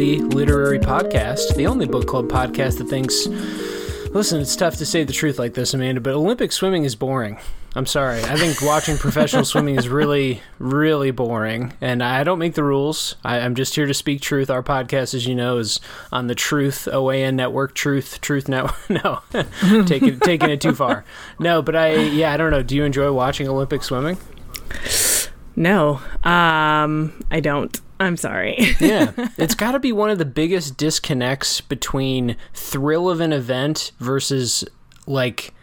Lightly Literary Podcast, the only book club podcast that thinks. Listen, it's tough to say the truth like this, Amanda, but Olympic swimming is boring. I'm sorry. I think watching professional swimming is really, really boring. And I don't make the rules. I, am just here to speak truth. Our podcast, as you know, is on the Truth OAN network. Truth, Truth Network. No, taking taking it too far. No, but I, yeah, I don't know. Do you enjoy watching Olympic swimming? No, um, I don't. I'm sorry. yeah, it's got to be one of the biggest disconnects between thrill of an event versus like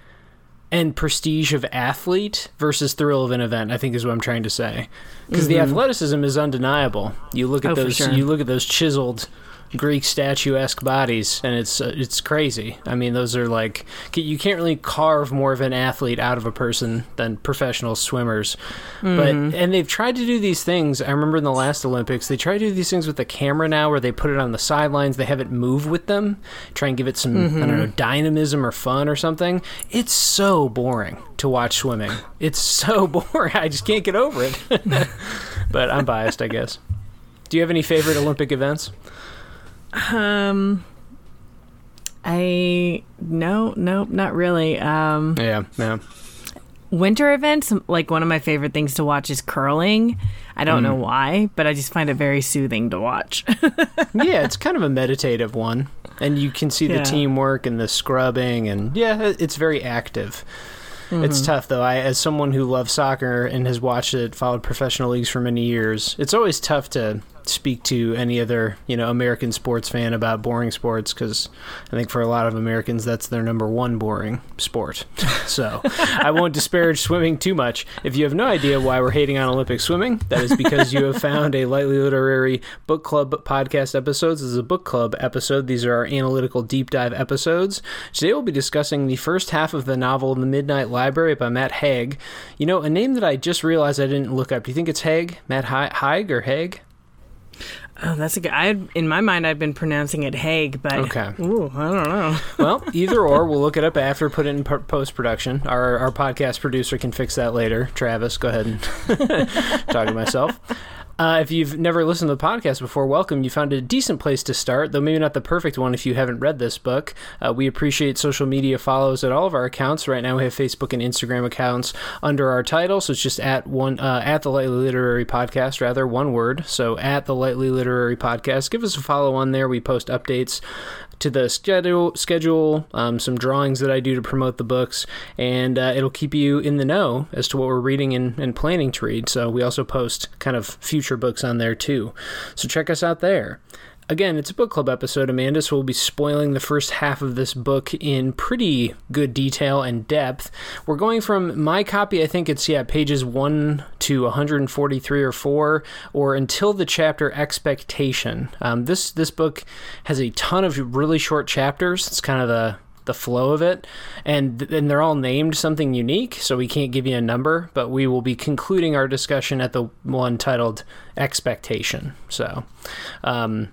and prestige of athlete versus thrill of an event i think is what i'm trying to say because mm-hmm. the athleticism is undeniable you look at oh, those sure. you look at those chiseled Greek statuesque bodies, and it's uh, it's crazy. I mean, those are like you can't really carve more of an athlete out of a person than professional swimmers. Mm-hmm. But and they've tried to do these things. I remember in the last Olympics, they try to do these things with the camera now, where they put it on the sidelines, they have it move with them, try and give it some mm-hmm. I don't mm-hmm. know dynamism or fun or something. It's so boring to watch swimming. It's so boring. I just can't get over it. but I'm biased, I guess. Do you have any favorite Olympic events? Um, I no, nope, not really. Um, yeah, yeah. Winter events, like one of my favorite things to watch is curling. I don't mm. know why, but I just find it very soothing to watch. yeah, it's kind of a meditative one, and you can see the yeah. teamwork and the scrubbing, and yeah, it's very active. Mm-hmm. It's tough though. I, as someone who loves soccer and has watched it, followed professional leagues for many years, it's always tough to speak to any other you know American sports fan about boring sports because I think for a lot of Americans that's their number one boring sport. so I won't disparage swimming too much. If you have no idea why we're hating on Olympic swimming, that is because you have found a lightly literary book club podcast episodes. This is a book club episode. These are our analytical deep dive episodes. Today we'll be discussing the first half of the novel "The Midnight Library" by Matt Haig. You know, a name that I just realized I didn't look up. Do you think it's Haig? Matt Haig or Haig? Oh, that's a good. I in my mind I've been pronouncing it Hague, but okay. Ooh, I don't know. well, either or, we'll look it up after, put it in post production. Our our podcast producer can fix that later. Travis, go ahead and talk to myself. Uh, if you've never listened to the podcast before, welcome. You found a decent place to start, though maybe not the perfect one if you haven't read this book. Uh, we appreciate social media follows at all of our accounts. Right now, we have Facebook and Instagram accounts under our title, so it's just at one uh, at the Lightly Literary Podcast, rather one word. So at the Lightly Literary Podcast, give us a follow on there. We post updates to the schedule, schedule um, some drawings that I do to promote the books, and uh, it'll keep you in the know as to what we're reading and, and planning to read. So we also post kind of future books on there too. So check us out there. Again, it's a book club episode, Amanda, so we'll be spoiling the first half of this book in pretty good detail and depth. We're going from my copy, I think it's, yeah, pages 1 to 143 or 4, or until the chapter Expectation. Um, this, this book has a ton of really short chapters. It's kind of the the flow of it and and they're all named something unique so we can't give you a number but we will be concluding our discussion at the one titled expectation so um,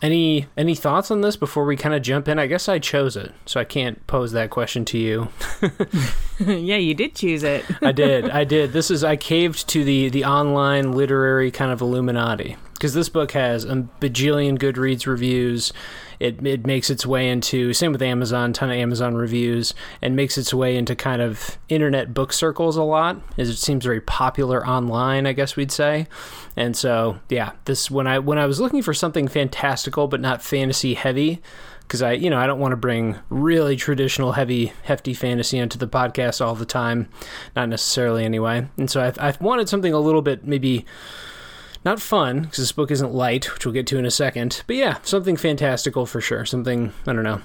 any any thoughts on this before we kind of jump in? I guess I chose it, so I can't pose that question to you. yeah, you did choose it. I did. I did. This is I caved to the the online literary kind of Illuminati because this book has a bajillion Goodreads reviews it it makes its way into same with Amazon, ton of Amazon reviews, and makes its way into kind of internet book circles a lot. As it seems very popular online, I guess we'd say. And so, yeah, this when I when I was looking for something fantastical but not fantasy heavy, because I, you know, I don't want to bring really traditional, heavy, hefty fantasy into the podcast all the time, not necessarily anyway. And so I, I wanted something a little bit maybe not fun because this book isn't light, which we'll get to in a second. But yeah, something fantastical for sure. Something I don't know,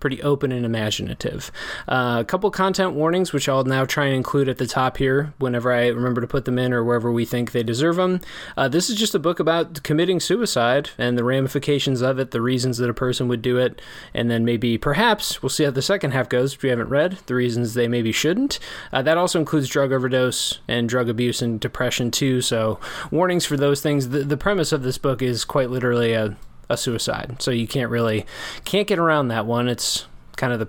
pretty open and imaginative. Uh, a couple content warnings, which I'll now try and include at the top here whenever I remember to put them in or wherever we think they deserve them. Uh, this is just a book about committing suicide and the ramifications of it, the reasons that a person would do it, and then maybe, perhaps, we'll see how the second half goes if we haven't read, the reasons they maybe shouldn't. Uh, that also includes drug overdose and drug abuse and depression, too. So, warnings for those things. The, the premise of this book is quite literally a a suicide. So you can't really can't get around that one. It's kind of the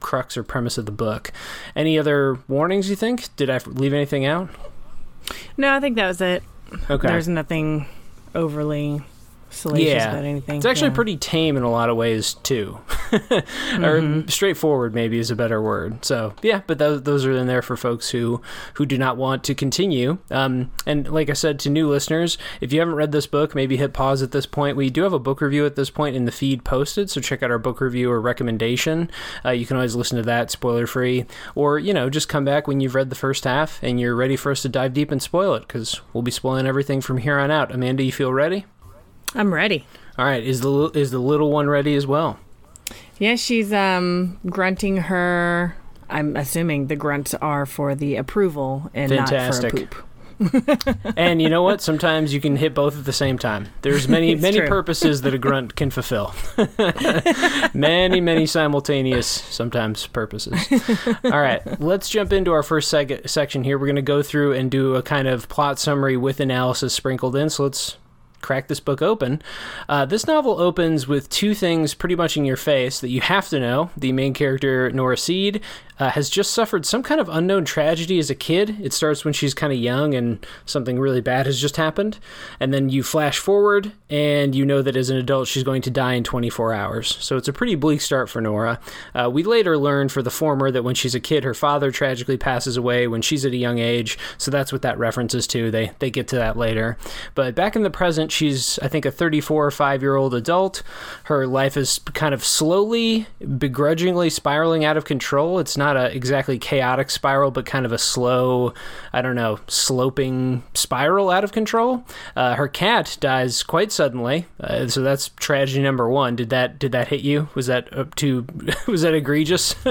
crux or premise of the book. Any other warnings you think? Did I leave anything out? No, I think that was it. Okay. There's nothing overly salacious Yeah. about anything. It's actually Yeah. pretty tame in a lot of ways too, or straightforward maybe is a better word. So yeah, but those those are in there for folks who who do not want to continue. Um, and like I said to new listeners, if you haven't read this book, maybe hit pause at this point. We do have a book review at this point in the feed posted, so check out our book review or recommendation. Uh, you can always listen to that spoiler free, or you know just come back when you've read the first half and you're ready for us to dive deep and spoil it because we'll be spoiling everything from here on out. Amanda, you feel ready? I'm ready. All right, is the is the little one ready as well? Yeah, she's um grunting her. I'm assuming the grunts are for the approval and Fantastic. not for a poop. And you know what? Sometimes you can hit both at the same time. There's many many true. purposes that a grunt can fulfill. many many simultaneous sometimes purposes. All right, let's jump into our first seg- section here. We're going to go through and do a kind of plot summary with analysis sprinkled in. So let's crack this book open. Uh, this novel opens with two things pretty much in your face that you have to know. The main character, Nora Seed, uh, has just suffered some kind of unknown tragedy as a kid. It starts when she's kind of young and something really bad has just happened. And then you flash forward and you know that as an adult she's going to die in 24 hours. So it's a pretty bleak start for Nora. Uh, we later learn for the former that when she's a kid, her father tragically passes away when she's at a young age. So that's what that references to. They, they get to that later. But back in the present, she's, I think, a 34 or 5 year old adult. Her life is kind of slowly, begrudgingly spiraling out of control. It's not a exactly chaotic spiral, but kind of a slow, I don't know, sloping spiral out of control. Uh, her cat dies quite suddenly, uh, so that's tragedy number one. Did that did that hit you? Was that up to was that egregious?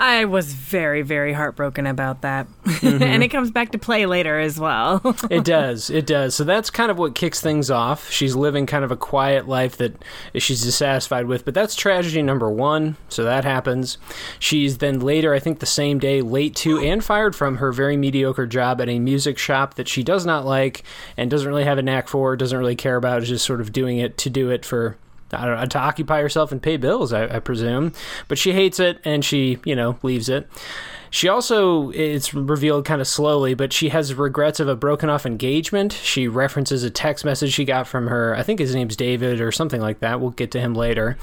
I was very, very heartbroken about that. Mm-hmm. and it comes back to play later as well. it does. It does. So that's kind of what kicks things off. She's living kind of a quiet life that she's dissatisfied with, but that's tragedy number one. So that happens. She's then later, I think the same day, late to and fired from her very mediocre job at a music shop that she does not like and doesn't really have a knack for, doesn't really care about, is just sort of doing it to do it for I don't know, to occupy herself and pay bills, I, I presume. But she hates it and she, you know, leaves it. She also, it's revealed kind of slowly, but she has regrets of a broken off engagement. She references a text message she got from her, I think his name's David or something like that. We'll get to him later.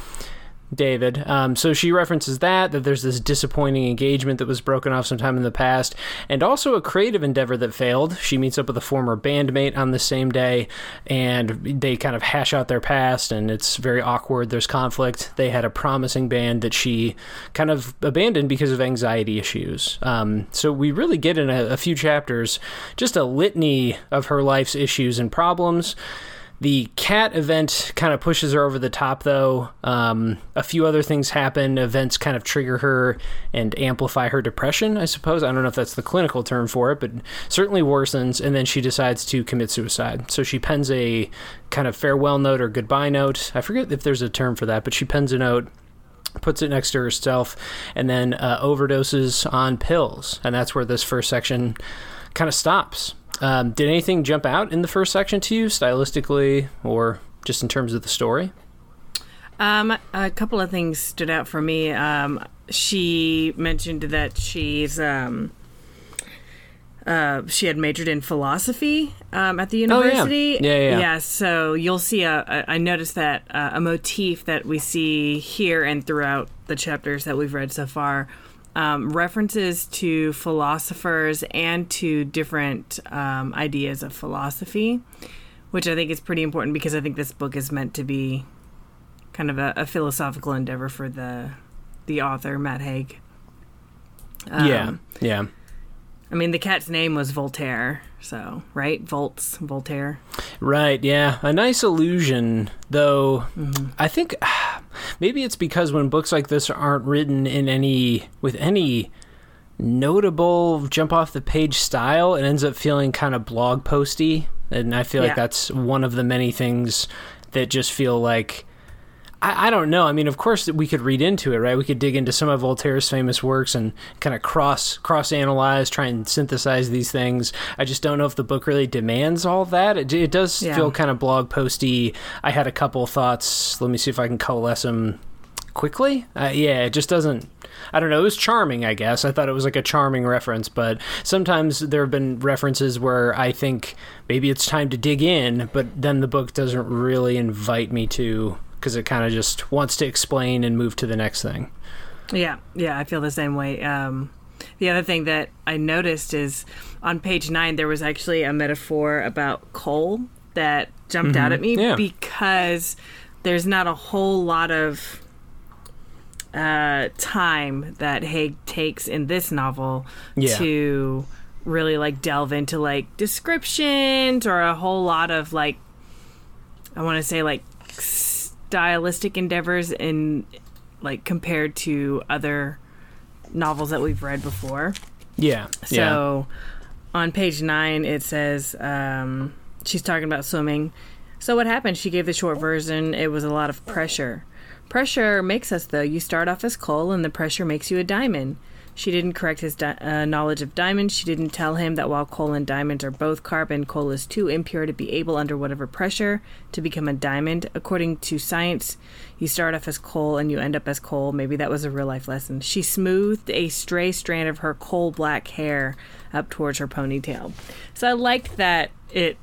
David. Um, so she references that, that there's this disappointing engagement that was broken off sometime in the past, and also a creative endeavor that failed. She meets up with a former bandmate on the same day, and they kind of hash out their past, and it's very awkward. There's conflict. They had a promising band that she kind of abandoned because of anxiety issues. Um, so we really get in a, a few chapters just a litany of her life's issues and problems. The cat event kind of pushes her over the top, though. Um, a few other things happen. Events kind of trigger her and amplify her depression, I suppose. I don't know if that's the clinical term for it, but certainly worsens. And then she decides to commit suicide. So she pens a kind of farewell note or goodbye note. I forget if there's a term for that, but she pens a note puts it next to herself and then uh, overdoses on pills and that's where this first section kind of stops um, did anything jump out in the first section to you stylistically or just in terms of the story Um, a couple of things stood out for me. Um, she mentioned that she's um, uh, she had majored in philosophy um, at the Oh, university. Yeah, yeah, yeah. Yeah, so you'll see a. a I noticed that uh, a motif that we see here and throughout the chapters that we've read so far. Um, references to philosophers and to different um, ideas of philosophy, which I think is pretty important because I think this book is meant to be kind of a, a philosophical endeavor for the the author Matt Haig. Um, yeah yeah I mean the cat's name was Voltaire, so right, Volts, Voltaire. Right, yeah. A nice illusion, though. Mm-hmm. I think maybe it's because when books like this aren't written in any with any notable jump off the page style, it ends up feeling kind of blog posty, and I feel Yeah. like that's one of the many things that just feel like I, I don't know. I mean, of course, we could read into it, right? We could dig into some of Voltaire's famous works and kind of cross cross analyze, try and synthesize these things. I just don't know if the book really demands all that. It, it does Yeah. feel kind of blog posty. I had a couple thoughts. Let me see if I can coalesce them quickly. Uh, yeah, it just doesn't I don't know. It was charming, I guess. I thought it was like a charming reference, but sometimes there have been references where I think maybe it's time to dig in, but then the book doesn't really invite me to because it kind of just wants to explain and move to the next thing. Yeah, yeah, I feel the same way. Um, the other thing that I noticed is on page nine, there was actually a metaphor about coal that jumped mm-hmm. out at me yeah. because there's not a whole lot of uh, time that Haig takes in this novel yeah. to really like delve into like descriptions or a whole lot of like I want to say like stylistic endeavors in like compared to other novels that we've read before. Yeah. So yeah. on page nine, it says um, she's talking about swimming. So what happened? She gave the short version. It was a lot of pressure. Pressure makes us, though. You start off as coal, and the pressure makes you a diamond. She didn't correct his di- uh, knowledge of diamonds. She didn't tell him that while coal and diamonds are both carbon, coal is too impure to be able, under whatever pressure, to become a diamond. According to science, you start off as coal and you end up as coal. Maybe that was a real life lesson. She smoothed a stray strand of her coal black hair up towards her ponytail. So I liked that it.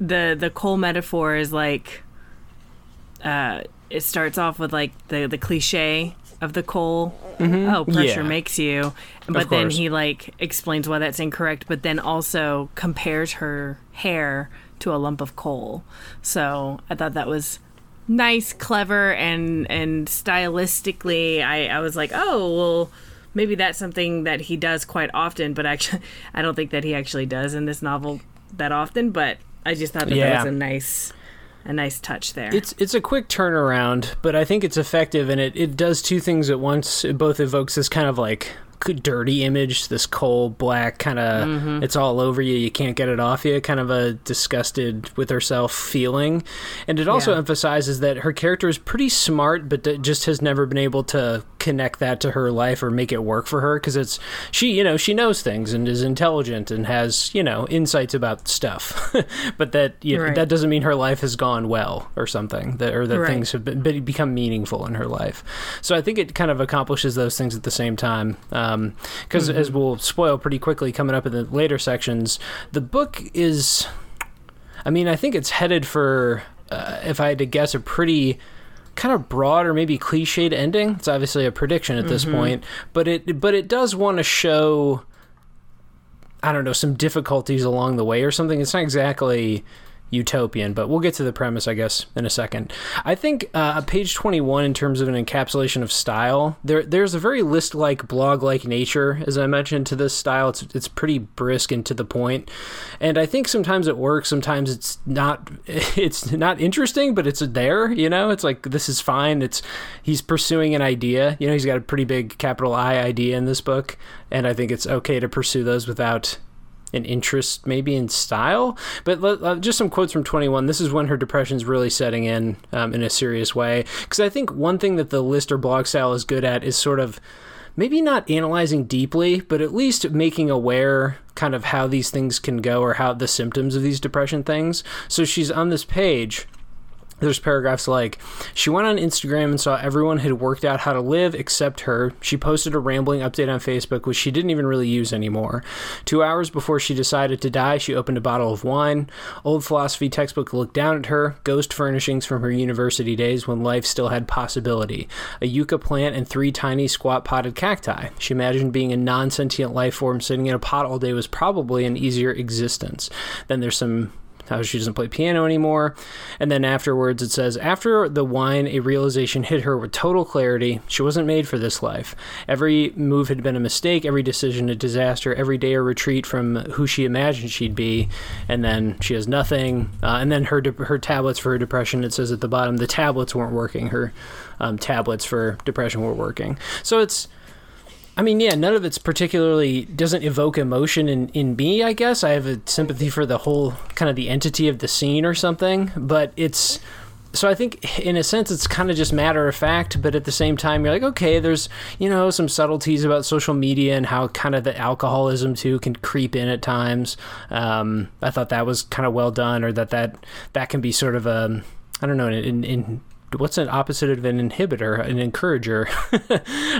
The the coal metaphor is like. Uh, it starts off with like the the cliche of the coal. Mm-hmm. Oh, pressure yeah. makes you. But then he like explains why that's incorrect, but then also compares her hair to a lump of coal. So I thought that was nice, clever, and and stylistically, I I was like, oh well. Maybe that's something that he does quite often, but actually, I don't think that he actually does in this novel that often. But I just thought that yeah. that was a nice a nice touch there. It's it's a quick turnaround, but I think it's effective, and it, it does two things at once. It both evokes this kind of like dirty image, this coal black kind of, mm-hmm. it's all over you, you can't get it off you, kind of a disgusted with herself feeling. And it also yeah. emphasizes that her character is pretty smart, but just has never been able to connect that to her life or make it work for her because it's, she, you know, she knows things and is intelligent and has, you know, insights about stuff. but that, you know, right. that doesn't mean her life has gone well or something, that, or that right. things have been, become meaningful in her life. So I think it kind of accomplishes those things at the same time. Um, because um, mm-hmm. as we'll spoil pretty quickly coming up in the later sections, the book is. I mean, I think it's headed for, uh, if I had to guess, a pretty kind of broad or maybe cliched ending. It's obviously a prediction at this mm-hmm. point, but it but it does want to show. I don't know some difficulties along the way or something. It's not exactly utopian, but we'll get to the premise, I guess, in a second. I think uh, page 21, in terms of an encapsulation of style, there there's a very list like, blog like nature, as I mentioned, to this style. It's, it's pretty brisk and to the point. And I think sometimes it works, sometimes it's not it's not interesting, but it's there, you know? It's like this is fine. It's he's pursuing an idea. You know, he's got a pretty big capital I idea in this book, and I think it's okay to pursue those without an interest maybe in style. But just some quotes from 21. This is when her depression is really setting in um, in a serious way. Because I think one thing that the list or blog style is good at is sort of maybe not analyzing deeply, but at least making aware kind of how these things can go or how the symptoms of these depression things. So she's on this page there's paragraphs like she went on instagram and saw everyone had worked out how to live except her. She posted a rambling update on facebook which she didn't even really use anymore. Two hours before she decided to die she opened a bottle of wine. Old philosophy textbook looked down at her. Ghost furnishings from her university days when life still had possibility. A yucca plant and three tiny squat potted cacti. She imagined being a non-sentient life form sitting in a pot all day was probably an easier existence. Then there's some how she doesn't play piano anymore. And then afterwards, it says, After the wine, a realization hit her with total clarity. She wasn't made for this life. Every move had been a mistake, every decision a disaster, every day a retreat from who she imagined she'd be. And then she has nothing. Uh, and then her, de- her tablets for her depression, it says at the bottom, the tablets weren't working. Her um, tablets for depression were working. So it's I mean, yeah, none of it's particularly doesn't evoke emotion in in me. I guess I have a sympathy for the whole kind of the entity of the scene or something, but it's so I think in a sense it's kind of just matter of fact, but at the same time you're like, okay, there's you know some subtleties about social media and how kind of the alcoholism too can creep in at times. Um, I thought that was kind of well done, or that that that can be sort of a I don't know in, in what's an opposite of an inhibitor? An encourager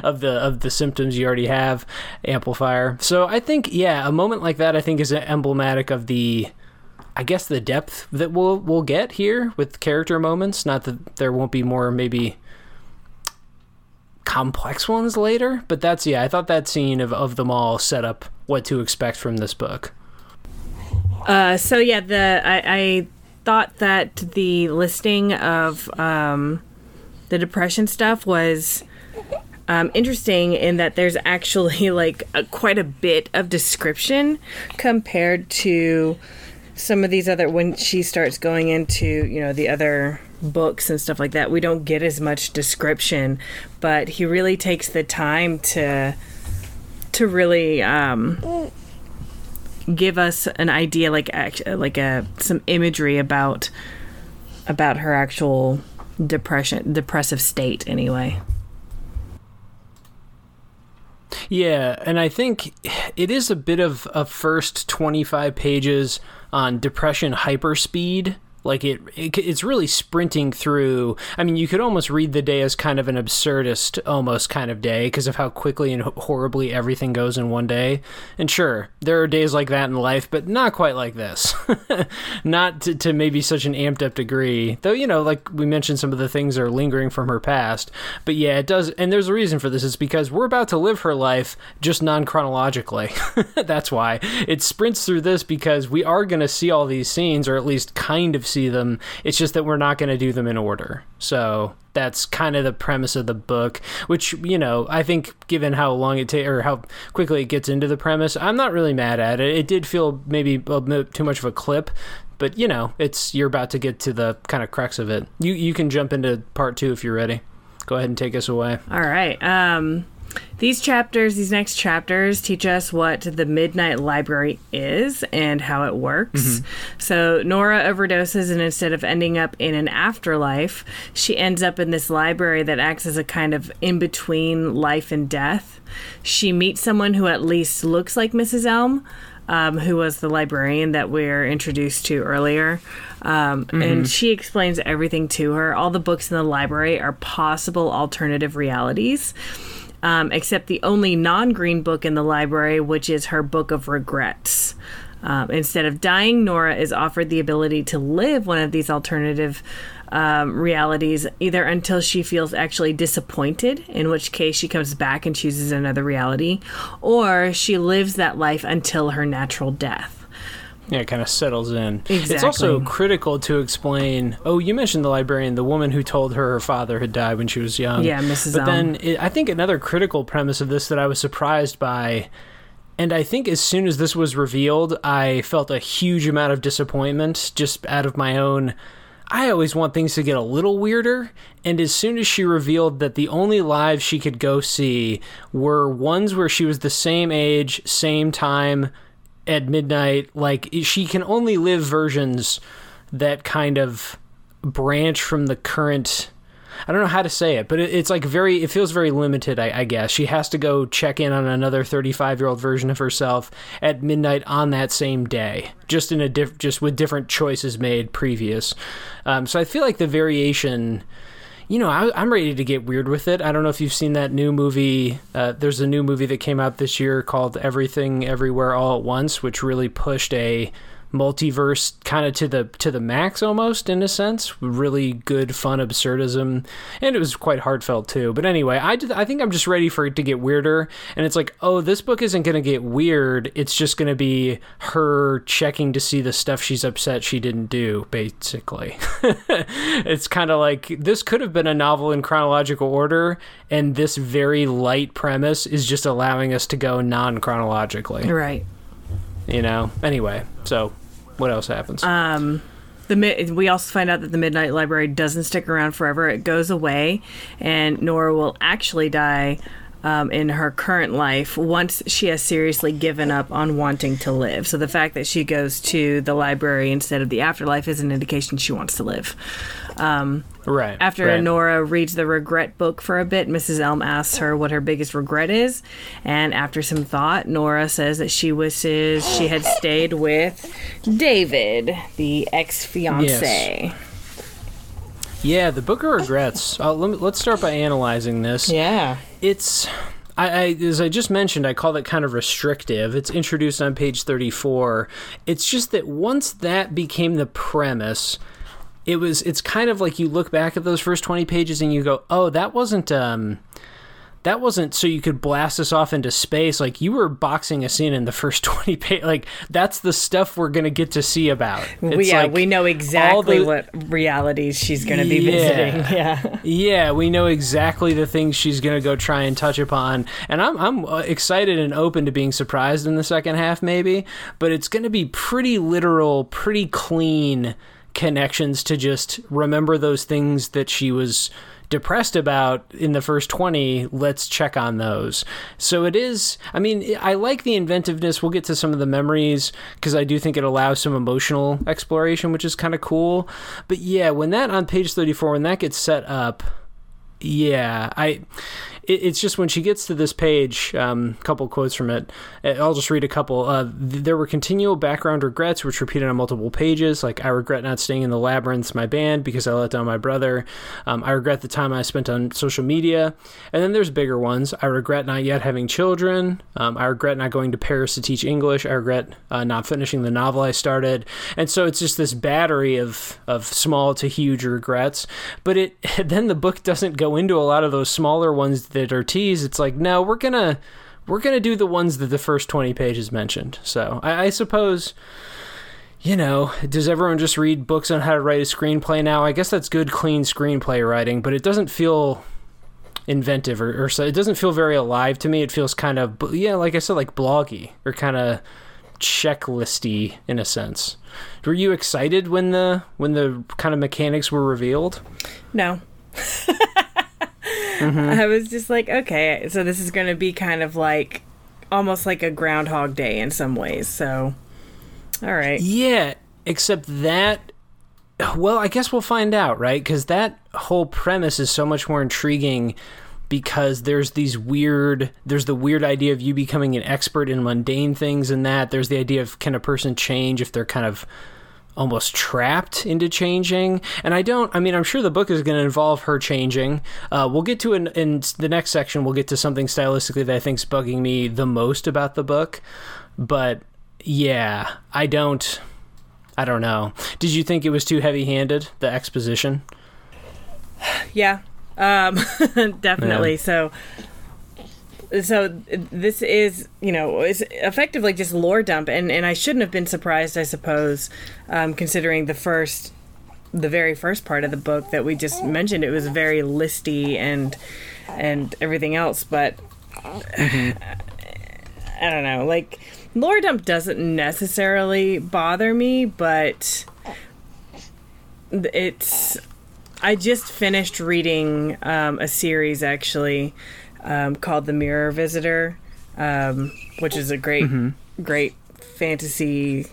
of the of the symptoms you already have. Amplifier. So I think yeah, a moment like that I think is emblematic of the. I guess the depth that we'll we'll get here with character moments. Not that there won't be more maybe complex ones later, but that's yeah. I thought that scene of of them all set up what to expect from this book. Uh, so yeah, the I, I thought that the listing of um, the depression stuff was um, interesting in that there's actually like a, quite a bit of description compared to some of these other when she starts going into you know the other books and stuff like that we don't get as much description. But he really takes the time to to really um, give us an idea like like a some imagery about about her actual depression depressive state anyway. Yeah and i think it is a bit of a first 25 pages on depression hyperspeed like it, it, it's really sprinting through. I mean, you could almost read the day as kind of an absurdist, almost kind of day because of how quickly and horribly everything goes in one day. And sure, there are days like that in life, but not quite like this. not to, to, maybe such an amped up degree. Though, you know, like we mentioned, some of the things are lingering from her past. But yeah, it does. And there's a reason for this. It's because we're about to live her life just non chronologically. That's why it sprints through this because we are going to see all these scenes, or at least kind of see them. It's just that we're not going to do them in order. So that's kind of the premise of the book, which you know I think given how long it takes or how quickly it gets into the premise, I'm not really mad at it. It did feel maybe too much of a clip, but you know it's you're about to get to the kind of crux of it. You you can jump into part two if you're ready. Go ahead and take us away. All right. Um, these chapters, these next chapters, teach us what the Midnight Library is and how it works. Mm-hmm. So, Nora overdoses, and instead of ending up in an afterlife, she ends up in this library that acts as a kind of in between life and death. She meets someone who at least looks like Mrs. Elm. Um, who was the librarian that we're introduced to earlier. Um, mm-hmm. And she explains everything to her. All the books in the library are possible alternative realities um, except the only non green book in the library, which is her book of regrets. Um, instead of dying, Nora is offered the ability to live one of these alternative um, realities either until she feels actually disappointed, in which case she comes back and chooses another reality, or she lives that life until her natural death. Yeah, it kind of settles in. Exactly. It's also critical to explain. Oh, you mentioned the librarian, the woman who told her her father had died when she was young. Yeah, Mrs. But then it, I think another critical premise of this that I was surprised by, and I think as soon as this was revealed, I felt a huge amount of disappointment just out of my own. I always want things to get a little weirder, and as soon as she revealed that the only lives she could go see were ones where she was the same age, same time, at midnight like she can only live versions that kind of branch from the current I don't know how to say it, but it, it's like very, it feels very limited, I, I, guess. She has to go check in on another 35 year old version of herself at midnight on that same day, just in a diff, just with different choices made previous. Um, so I feel like the variation you know, I, am ready to get weird with it. I don't know if you've seen that new movie. Uh, there's a new movie that came out this year called Everything Everywhere All at Once, which really pushed a multiverse kind of to the to the max almost in a sense. Really good fun absurdism. And it was quite heartfelt too. But anyway i just, i think i'm just ready for it to get weirder. And it's like oh this book isn't going to get weird. It's just going to be her checking to see the stuff she's upset she didn't do basically. It's kind of like this could have been a novel in chronological order and this very light premise is just allowing us to go non-chronologically. Right. You know? Anyway so what else happens? Um, the we also find out that the Midnight Library doesn't stick around forever. It goes away, and Nora will actually die um, in her current life once she has seriously given up on wanting to live. So the fact that she goes to the library instead of the afterlife is an indication she wants to live. Um, right. After right. Nora reads the regret book for a bit, Mrs. Elm asks her what her biggest regret is, and after some thought, Nora says that she wishes she had stayed with David, the ex fiance. Yes. Yeah, the Book of Regrets. Uh, let me, let's start by analyzing this. Yeah. It's I, I, as I just mentioned, I call it kind of restrictive. It's introduced on page 34. It's just that once that became the premise, it was it's kind of like you look back at those first 20 pages and you go, "Oh, that wasn't um that wasn't so you could blast us off into space. Like you were boxing a scene in the first 20 pages like that's the stuff we're gonna get to see about. It's yeah like we know exactly the, what realities she's gonna be yeah, visiting. Yeah. Yeah we know exactly the things she's gonna go try and touch upon. And i'm, I'm uh, excited and open to being surprised in the second half maybe but it's gonna be pretty literal pretty clean connections to just remember those things that she was depressed about in the first 20 let's check on those. So it is i mean i like the inventiveness. We'll get to some of the memories because i do think it allows some emotional exploration which is kind of cool. But yeah when that on page 34 when that gets set up yeah i it's just when she gets to this page, a um, couple quotes from it. Uh, I'll just read a couple. Uh, there were continual background regrets, which repeated on multiple pages. Like I regret not staying in the labyrinths, my band, because I let down my brother. Um, I regret the time I spent on social media. And then there's bigger ones. I regret not yet having children. Um, I regret not going to Paris to teach English. I regret uh, not finishing the novel I started. And so it's just this battery of of small to huge regrets. But it then the book doesn't go into a lot of those smaller ones are teased, it's like no, we're gonna we're gonna do the ones that the first twenty pages mentioned. So I, I suppose you know, does everyone just read books on how to write a screenplay now? I guess that's good, clean screenplay writing, but it doesn't feel inventive or, or so. It doesn't feel very alive to me. It feels kind of, yeah, like I said, like bloggy or kind of checklisty in a sense. Were you excited when the when the kind of mechanics were revealed? No. Mm-hmm. I was just like, okay, so this is going to be kind of like almost like a Groundhog Day in some ways. So, all right. Yeah, except that. Well, I guess we'll find out, right? Because that whole premise is so much more intriguing because there's these weird there's the weird idea of you becoming an expert in mundane things and that there's the idea of can a person change if they're kind of almost trapped into changing. And I don't, I mean, I'm sure the book is going to involve her changing. Uh, we'll get to in, in the next section, we'll get to something stylistically that I think's bugging me the most about the book. But yeah, I don't, I don't know. Did you think it was too heavy handed, the exposition? Yeah, um, definitely. Yeah. So, so this is you know it's effectively just lore dump and and I shouldn't have been surprised I suppose um, considering the first the very first part of the book that we just mentioned it was very listy and and everything else but mm-hmm. I don't know like lore dump doesn't necessarily bother me but it's I just finished reading um, a series actually um, called The Mirror Visitor, um, which is a great, mm-hmm. great fantasy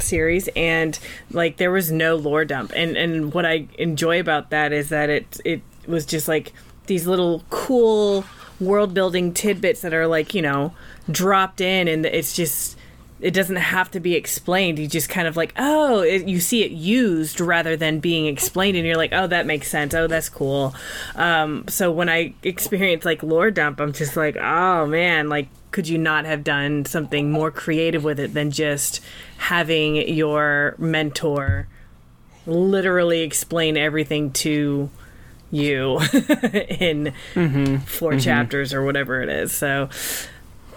series and like there was no lore dump and and what i enjoy about that is that it it was just like these little cool world building tidbits that are like you know dropped in and it's just it doesn't have to be explained. You just kind of like, oh, it, you see it used rather than being explained, and you're like, oh, that makes sense. Oh, that's cool. Um, so when I experience like lore dump, I'm just like, oh man, like, could you not have done something more creative with it than just having your mentor literally explain everything to you in mm-hmm. 4 mm-hmm. chapters or whatever it is? So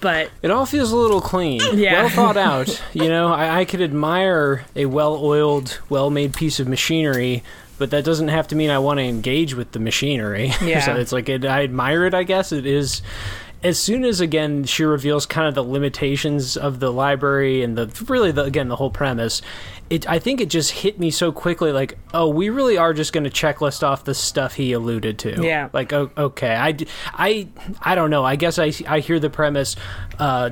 but it all feels a little clean, yeah. well thought out. you know, I, I could admire a well-oiled, well-made piece of machinery, but that doesn't have to mean I want to engage with the machinery. Yeah, so it's like it, I admire it. I guess it is. As soon as again she reveals kind of the limitations of the library and the really the, again the whole premise, it I think it just hit me so quickly like oh we really are just going to checklist off the stuff he alluded to. Yeah. Like oh, okay I, I I don't know. I guess I, I hear the premise uh,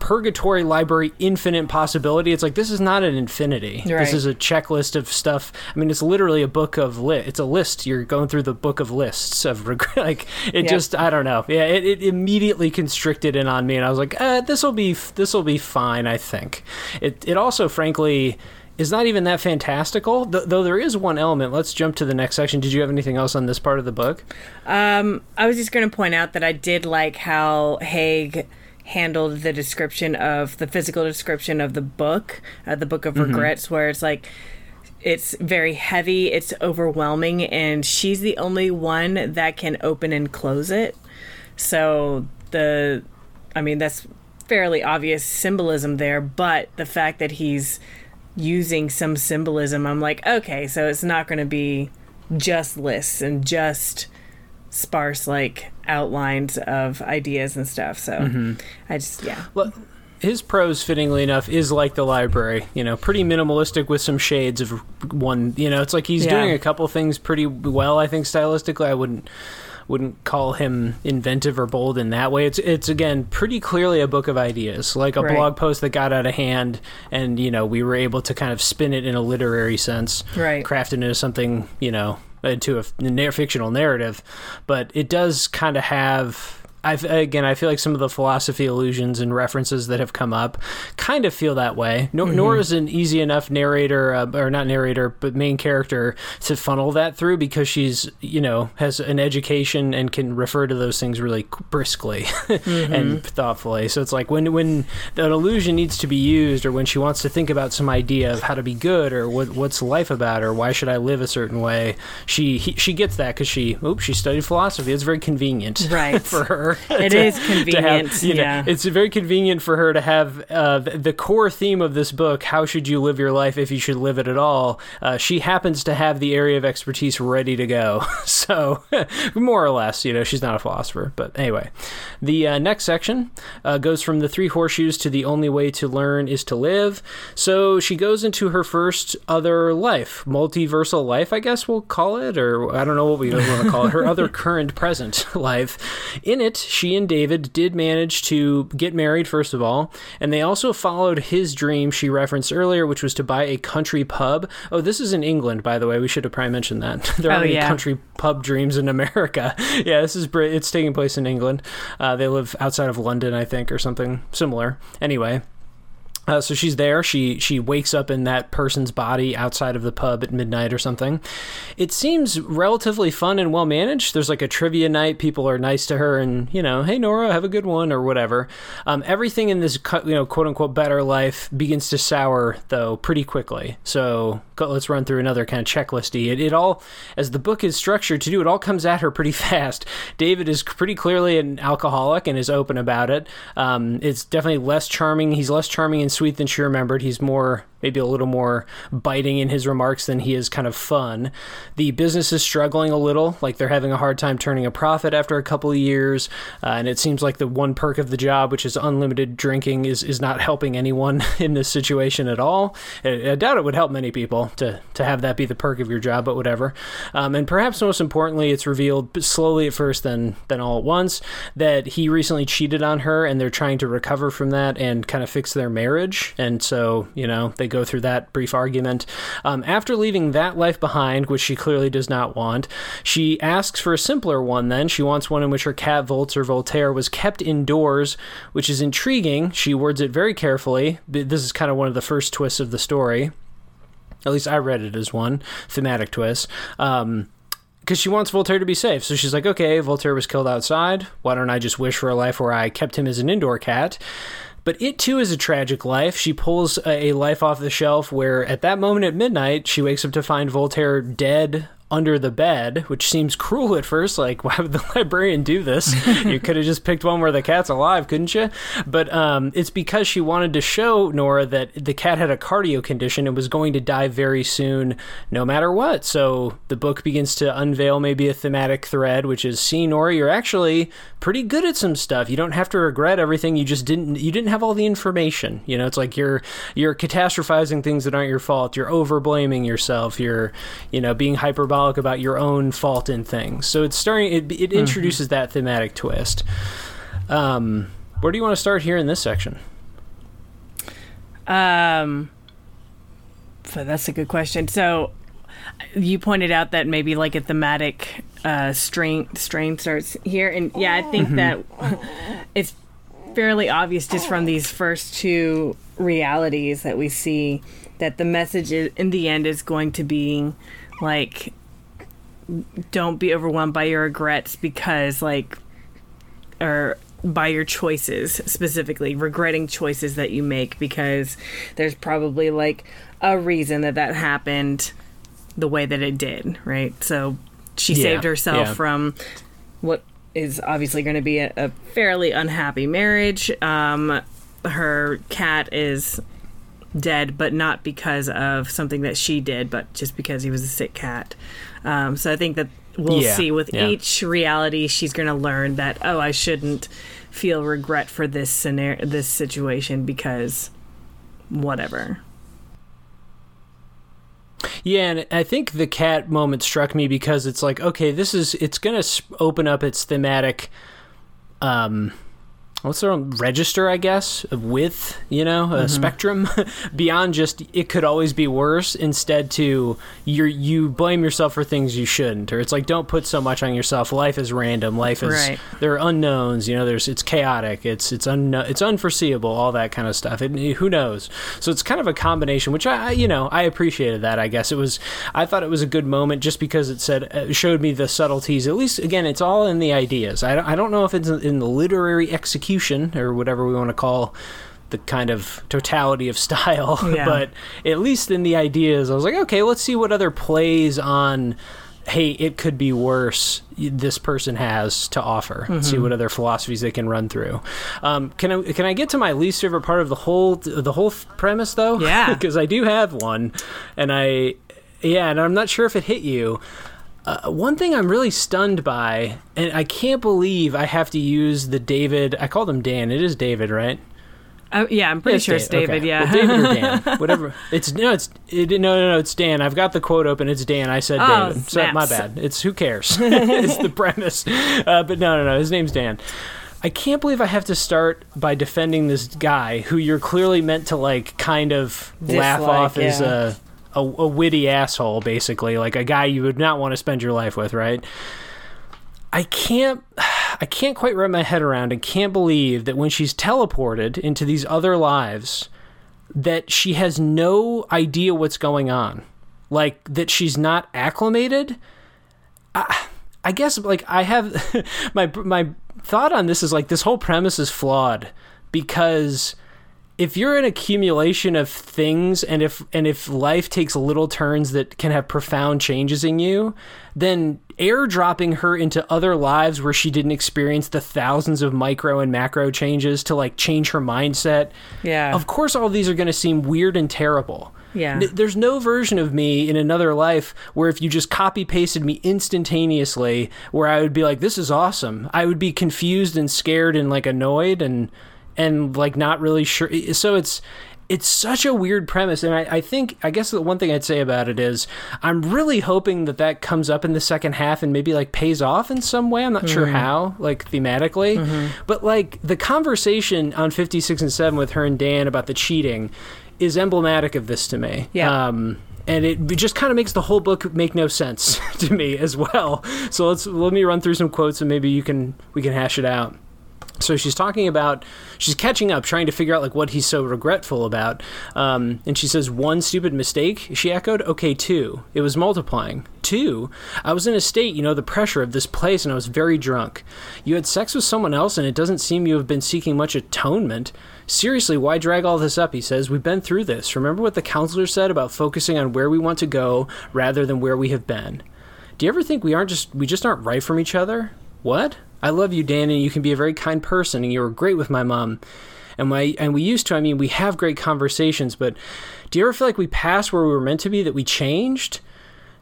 purgatory library infinite possibility. It's like this is not an infinity. Right. this is a checklist of stuff. I mean it's literally a book of lit it's a list. You're going through the book of lists of regret like it yep. just I don't know. Yeah it, it immediately constricted in on me and I was like uh, this will be this will be fine I think. It it also frankly is not even that fantastical. Th- though there is one element. Let's jump to the next section. Did you have anything else on this part of the book? Um, I was just going to point out that I did like how Haig handled the description of the physical description of the book, uh, the Book of Mm-hmm. Regrets, where it's like it's very heavy, it's overwhelming, and she's the only one that can open and close it. So the, I mean, that's fairly obvious symbolism there, but the fact that he's using some symbolism, I'm like, okay, so it's not going to be just lists and just sparse like outlines of ideas and stuff. So mm-hmm. I just yeah. Well, his prose, fittingly enough, is like the library. You know, pretty minimalistic with some shades of one. You know, it's like he's Yeah. doing a couple things pretty well. I think stylistically, I wouldn't wouldn't call him inventive or bold in that way. It's it's again pretty clearly a book of ideas, like a Right. blog post that got out of hand, and you know we were able to kind of spin it in a literary sense, Right. craft it into something you know into a fictional narrative. But it does kind of have. I again, I feel like some of the philosophy allusions and references that have come up kind of feel that way. Nor, nor is an easy enough narrator, uh, or not narrator, but main character to funnel that through because she's, you know, has an education and can refer to those things really briskly and thoughtfully. So it's like when when an illusion needs to be used, or when she wants to think about some idea of how to be good, or what what's life about, or why should I live a certain way, she he, she gets that because she oops she studied philosophy. It's very convenient, Right. for her. It to- is to have- convenient, you know, yeah. it's very convenient for her to have uh, the, the core theme of this book. How should you live your life if you should live it at all? Uh, she happens to have the area of expertise ready to go. So, more or less, you know, she's not a philosopher. But anyway, the uh, next section uh, goes from the three horseshoes to the only way to learn is to live. So she goes into her first other life, multiversal life, I guess we'll call it, or I don't know what we want to call it, her other current present life. In it, she and David did manage to get married, first of all, and they also followed his dream she referenced earlier, which was to buy a country pub. Oh, this is in England, by the way. We should have probably mentioned that. there Oh, aren't any yeah. country pub dreams in America. yeah, this is Brit. It's taking place in England. Uh, they live outside of London, I think, or something similar. Anyway. Uh, so she's there. She she wakes up in that person's body outside of the pub at midnight or something. It seems relatively fun and well managed. There's like a trivia night. People are nice to her and you know, hey Nora, have a good one or whatever. Um, everything in this you know quote unquote better life begins to sour though pretty quickly. So let's run through another kind of checklisty. It, it all as the book is structured to do. It all comes at her pretty fast. David is pretty clearly an alcoholic and is open about it. Um, it's definitely less charming. He's less charming and sweet than she remembered. He's more, maybe a little more biting in his remarks than he is kind of fun. The business is struggling a little, like they're having a hard time turning a profit after a couple of years. Uh, and it seems like the one perk of the job, which is unlimited drinking, is, is not helping anyone in this situation at all. I, I doubt it would help many people to, to have that be the perk of your job, but whatever. Um, and perhaps most importantly, it's revealed slowly at first, then, then all at once, that he recently cheated on her and they're trying to recover from that and kind of fix their marriage. And so, you know, they go through that brief argument. Um, after leaving that life behind, which she clearly does not want, she asks for a simpler one then. She wants one in which her cat, Volts or Voltaire, was kept indoors, which is intriguing. She words it very carefully. This is kind of one of the first twists of the story. At least I read it as one thematic twist. Um, because she wants Voltaire to be safe. So she's like, okay, Voltaire was killed outside. Why don't I just wish for a life where I kept him as an indoor cat? But it too is a tragic life. She pulls a life off the shelf where, at that moment at midnight, she wakes up to find Voltaire dead under the bed, which seems cruel at first. Like, why would the librarian do this? you could have just picked one where the cat's alive, couldn't you? But um, it's because she wanted to show Nora that the cat had a cardio condition and was going to die very soon, no matter what. So the book begins to unveil maybe a thematic thread, which is, see, Nora, you're actually pretty good at some stuff. You don't have to regret everything. You just didn't. You didn't have all the information. You know, it's like you're you're catastrophizing things that aren't your fault. You're over blaming yourself. You're, you know, being hyperbolic about your own fault in things. So it's starting. It, it introduces that thematic twist. Um, where do you want to start here in this section? Um, so that's a good question. So you pointed out that maybe like a thematic uh, strain strain starts here, and yeah, I think that it's fairly obvious just from these first two realities that we see that the message in the end is going to be like don't be overwhelmed by your regrets because like or by your choices specifically regretting choices that you make because there's probably like a reason that that happened the way that it did right so she Yeah, saved herself yeah. from what is obviously going to be a, a fairly unhappy marriage um her cat is dead, but not because of something that she did, but just because he was a sick cat. Um, so I think that we'll Yeah, see with yeah. each reality, she's going to learn that oh, I shouldn't feel regret for this scenario, this situation because whatever. Yeah, and I think the cat moment struck me because it's like, okay, this is it's going to open up its thematic um what's their wrong register, I guess, of width, you know, a spectrum beyond just it could always be worse. Instead, to you you blame yourself for things you shouldn't, or it's like don't put so much on yourself. Life is random. Life is Right. there are unknowns. You know, there's it's chaotic. It's it's unknown. It's unforeseeable. All that kind of stuff. It, who knows? So it's kind of a combination, which I you know I appreciated that. I guess it was. I thought it was a good moment just because it said uh, showed me the subtleties. At least again, it's all in the ideas. I don't, I don't know if it's in the literary execution or whatever we want to call the kind of totality of style, Yeah. but at least in the ideas, I was like, okay, let's see what other plays on. Hey, it could be worse. This person has to offer. Mm-hmm. See what other philosophies they can run through. Um, can I can I get to my least favorite part of the whole the whole premise though? Yeah. because I do have one, and I yeah, and I'm not sure if it hit you. Uh, one thing I'm really stunned by, and I can't believe I have to use the David. I called him Dan. It is David, right? Oh, yeah, I'm pretty It's sure it's. David. Okay. Yeah. Well, David or Dan, whatever. It's no, it's it, no, no, no. It's Dan. I've got the quote open. It's Dan. I said Oh, David. So my bad. It's who cares. it's the premise. Uh, but no, no, no. His name's Dan. I can't believe I have to start by defending this guy who you're clearly meant to like kind of laugh Dislike, off as a, a a witty asshole, basically, like a guy you would not want to spend your life with, right? I can't I can't quite wrap my head around and can't believe that when she's teleported into these other lives that she has no idea what's going on. Like that she's not acclimated. I, I guess like I have my my thought on this is like this whole premise is flawed because if you're an accumulation of things and if and if life takes little turns that can have profound changes in you then airdropping her into other lives where she didn't experience the thousands of micro and macro changes to like change her mindset Yeah. of course all these are going to seem weird and terrible Yeah. There's no version of me in another life where if you just copy pasted me instantaneously where i would be like this is awesome i would be confused and scared and like annoyed and and like not really sure so it's it's such a weird premise and I, I think i guess the one thing i'd say about it is i'm really hoping that that comes up in the second half and maybe like pays off in some way i'm not sure how like thematically but like the conversation on 56 and 7 with her and dan about the cheating is emblematic of this to me Yeah. um and it just kind of makes the whole book make no sense to me as well. So let's let me run through some quotes and maybe you can we can hash it out. So she's talking about she's catching up, trying to figure out like what he's so regretful about. Um, and she says, "One stupid mistake." She echoed, "Okay, two. It was multiplying. Two. I was in a state, you know, the pressure of this place, and I was very drunk. You had sex with someone else, and it doesn't seem you have been seeking much atonement. Seriously, why drag all this up?" He says. "We've been through this. Remember what the counselor said about focusing on where we want to go rather than where we have been." Do you ever think we aren't just we just aren't right from each other? What? I love you, Dan, and you can be a very kind person, and you were great with my mom. And my and we used to, I mean, we have great conversations, but do you ever feel like we passed where we were meant to be, that we changed?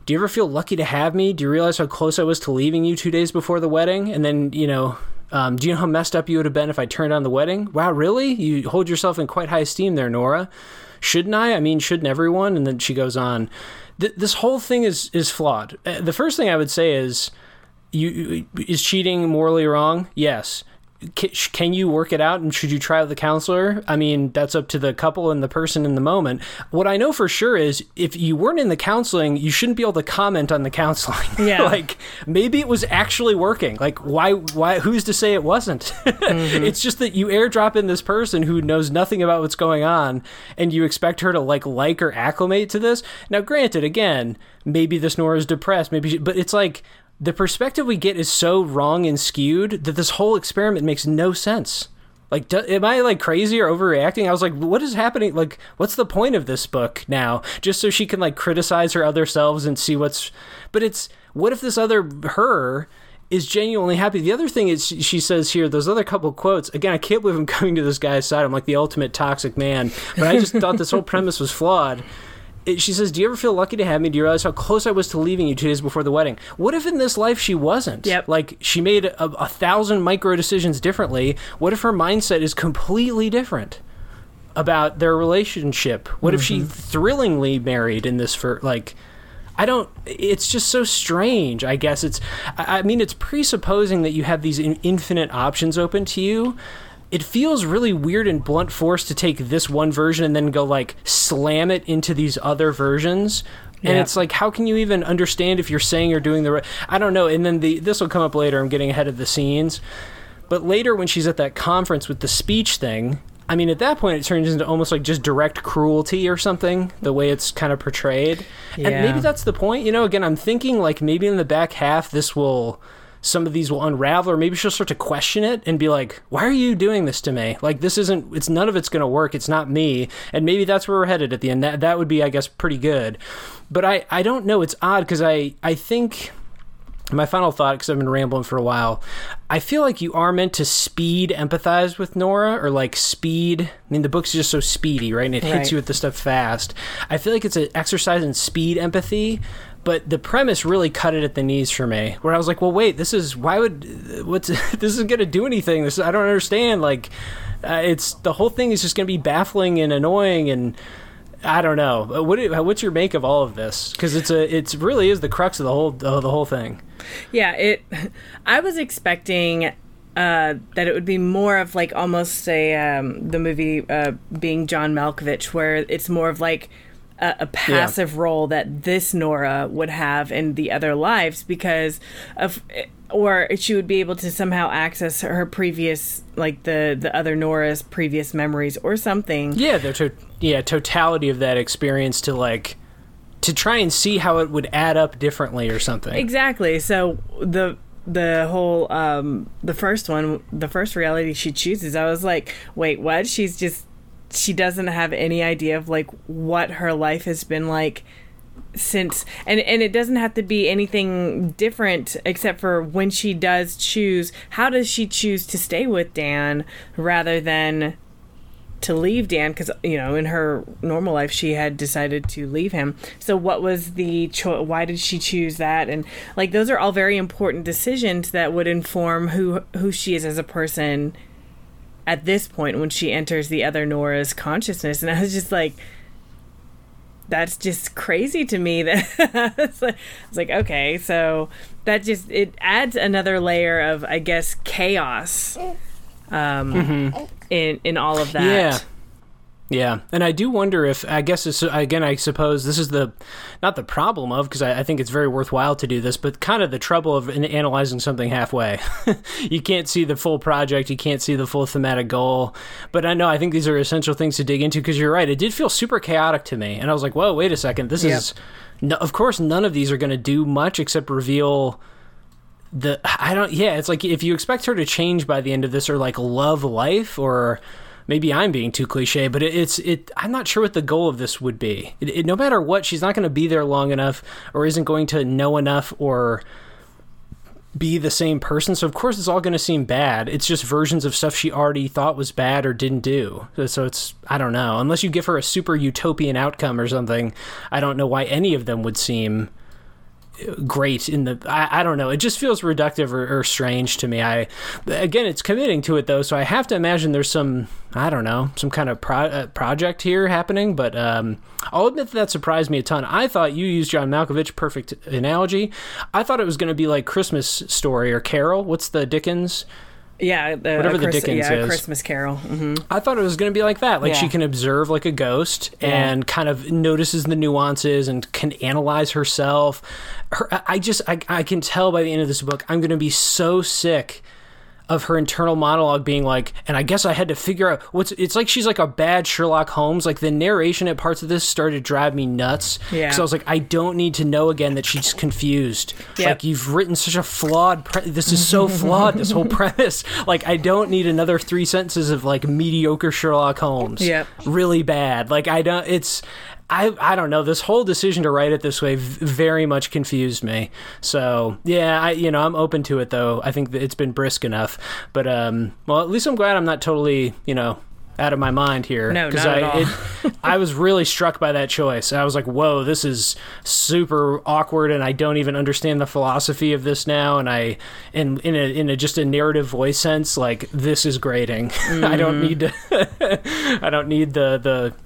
Do you ever feel lucky to have me? Do you realize how close I was to leaving you two days before the wedding? And then, you know, um, do you know how messed up you would have been if I turned down the wedding? Wow, really? You hold yourself in quite high esteem there, Nora. Shouldn't I? I mean, shouldn't everyone? And then she goes on. Th- this whole thing is is flawed. Uh, the first thing I would say is, you is cheating morally wrong? Yes. can you work it out and should you try with the counselor? I mean that's up to the couple and the person in the moment. What i know for sure is if you weren't in the counseling you shouldn't be able to comment on the counseling. Yeah. like maybe it was actually working. Like why why who's to say it wasn't? Mm-hmm. It's just that you airdrop in this person who knows nothing about what's going on and you expect her to like like or acclimate to this. Now granted again maybe this nora is depressed maybe she, but it's like the perspective we get is so wrong and skewed that this whole experiment makes no sense. Like, do, am I like crazy or overreacting? I was like, what is happening? Like, what's the point of this book now? Just so she can like criticize her other selves and see what's. But it's what if this other her is genuinely happy? The other thing is she, says here, those other couple quotes. Again, I can't believe I'm coming to this guy's side. I'm like the ultimate toxic man, but I just thought this whole premise was flawed she says, "Do you ever feel lucky to have me? Do you realize how close I was to leaving you two days before the wedding? What if in this life she wasn't? Yep. Like she made a, a thousand micro decisions differently. What if her mindset is completely different about their relationship? What if she mm-hmm. thrillingly married in this for like?" I don't. It's just so strange. I guess it's. I I mean, it's presupposing that you have these in, infinite options open to you. It feels really weird and blunt force to take this one version and then go like slam it into these other versions. And Yeah. it's like, how can you even understand if you're saying or doing the right? I don't know. And then the this will come up later. I'm getting ahead of the scenes. But later, when she's at that conference with the speech thing, I mean, at that point, it turns into almost like just direct cruelty or something, the way it's kind of portrayed. And maybe that's the point. You know, again, I'm thinking like maybe in the back half, this will. Some of these will unravel, or maybe she'll start to question it and be like, "Why are you doing this to me? Like, this isn't. It's none of it's going to work. It's not me." And maybe that's where we're headed at the end. That that would be, I guess, pretty good. But I I don't know. It's odd because I I think my final thought, because I've been rambling for a while, I feel like you are meant to speed empathize with Nora, or like speed. I mean, the book's just so speedy, right? And it hits you with the stuff fast. I feel like it's an exercise in speed empathy, but the premise really cut it at the knees for me. Where I was like, well, wait, this is why would what's this isn't gonna do anything? This I don't understand. Like, uh, it's the whole thing is just gonna be baffling and annoying and. I don't know. Uh, What what's your make of all of this? Because it's a it's really is the crux of the whole the whole thing. Yeah, it. I was expecting uh, that it would be more of like almost a um, the movie uh, being John Malkovich, where it's more of like a, a passive role that this Nora would have in the other lives because of. Or she would be able to somehow access her previous, like the the other Nora's previous memories, or something. Yeah, the to- yeah totality of that experience to like to try and see how it would add up differently or something. Exactly. So the the whole um the first one, the first reality she chooses, I was like, wait, what? She's just she doesn't have any idea of like what her life has been like since and and it doesn't have to be anything different except for when she does choose how does she choose to stay with Dan rather than to leave Dan because you know in her normal life she had decided to leave him. So what was the cho- why did she choose that? And like those are all very important decisions that would inform who who she is as a person at this point when she enters the other Nora's consciousness. And I was just like that's just crazy to me that it's like, I was like okay so that just it adds another layer of i guess chaos um in in all of that Yeah. Yeah, and I do wonder if I guess it's, again I suppose this is the not the problem of because I, I think it's very worthwhile to do this, but kind of the trouble of analyzing something halfway. you can't see the full project, you can't see the full thematic goal. But I know I think these are essential things to dig into because you're right. It did feel super chaotic to me, and I was like, whoa, wait a second, this Yep. is. No, of course, none of these are going to do much except reveal the I don't yeah, it's like if you expect her to change by the end of this or like love life or maybe I'm being too cliche, but it, it's it I'm not sure what the goal of this would be. It, it, no matter what, she's not going to be there long enough or isn't going to know enough or be the same person. So of course it's all going to seem bad. It's just versions of stuff she already thought was bad or didn't do. So- So it's I don't know. Unless you give her a super utopian outcome or something, I don't know why any of them would seem great in the I, I don't know. It just feels reductive or, or strange to me. I again it's committing to it though so i have to imagine there's some i don't know some kind of pro- uh, project here happening but um i'll admit that, that surprised me a ton. I thought you used john malkovich perfect analogy. I thought it was going to be like christmas story or carol. What's the dickens Yeah, the, Whatever the Chris- Dickens yeah, is. Christmas Carol. hmm I thought it was going to be like that. Like she can observe like a ghost and kind of notices the nuances and can analyze herself. Her, I- I just I, I can tell by the end of this book I'm going to be so sick of her internal monologue being like, and I guess I had to figure out what's. It's like she's like a bad Sherlock Holmes. Like the narration at parts of this started to drive me nuts. Yeah. Because I was like, I don't need to know again that she's confused. Yep. Like you've written such a flawed. Pre- this is so flawed. This whole premise. Like I don't need another three sentences of like mediocre Sherlock Holmes. Yep. Really bad. Like I don't. It's. I, I don't know. This whole decision to write it this way very much confused me. So yeah I you know I'm open to it though. I think it's been brisk enough. But um well at least I'm glad I'm not totally you know out of my mind here No, not I at all. It, I was really struck by that choice I was like whoa this is super awkward and I don't even understand the philosophy of this now and I in in a in a just a narrative voice sense like this is grating I don't need to I don't need the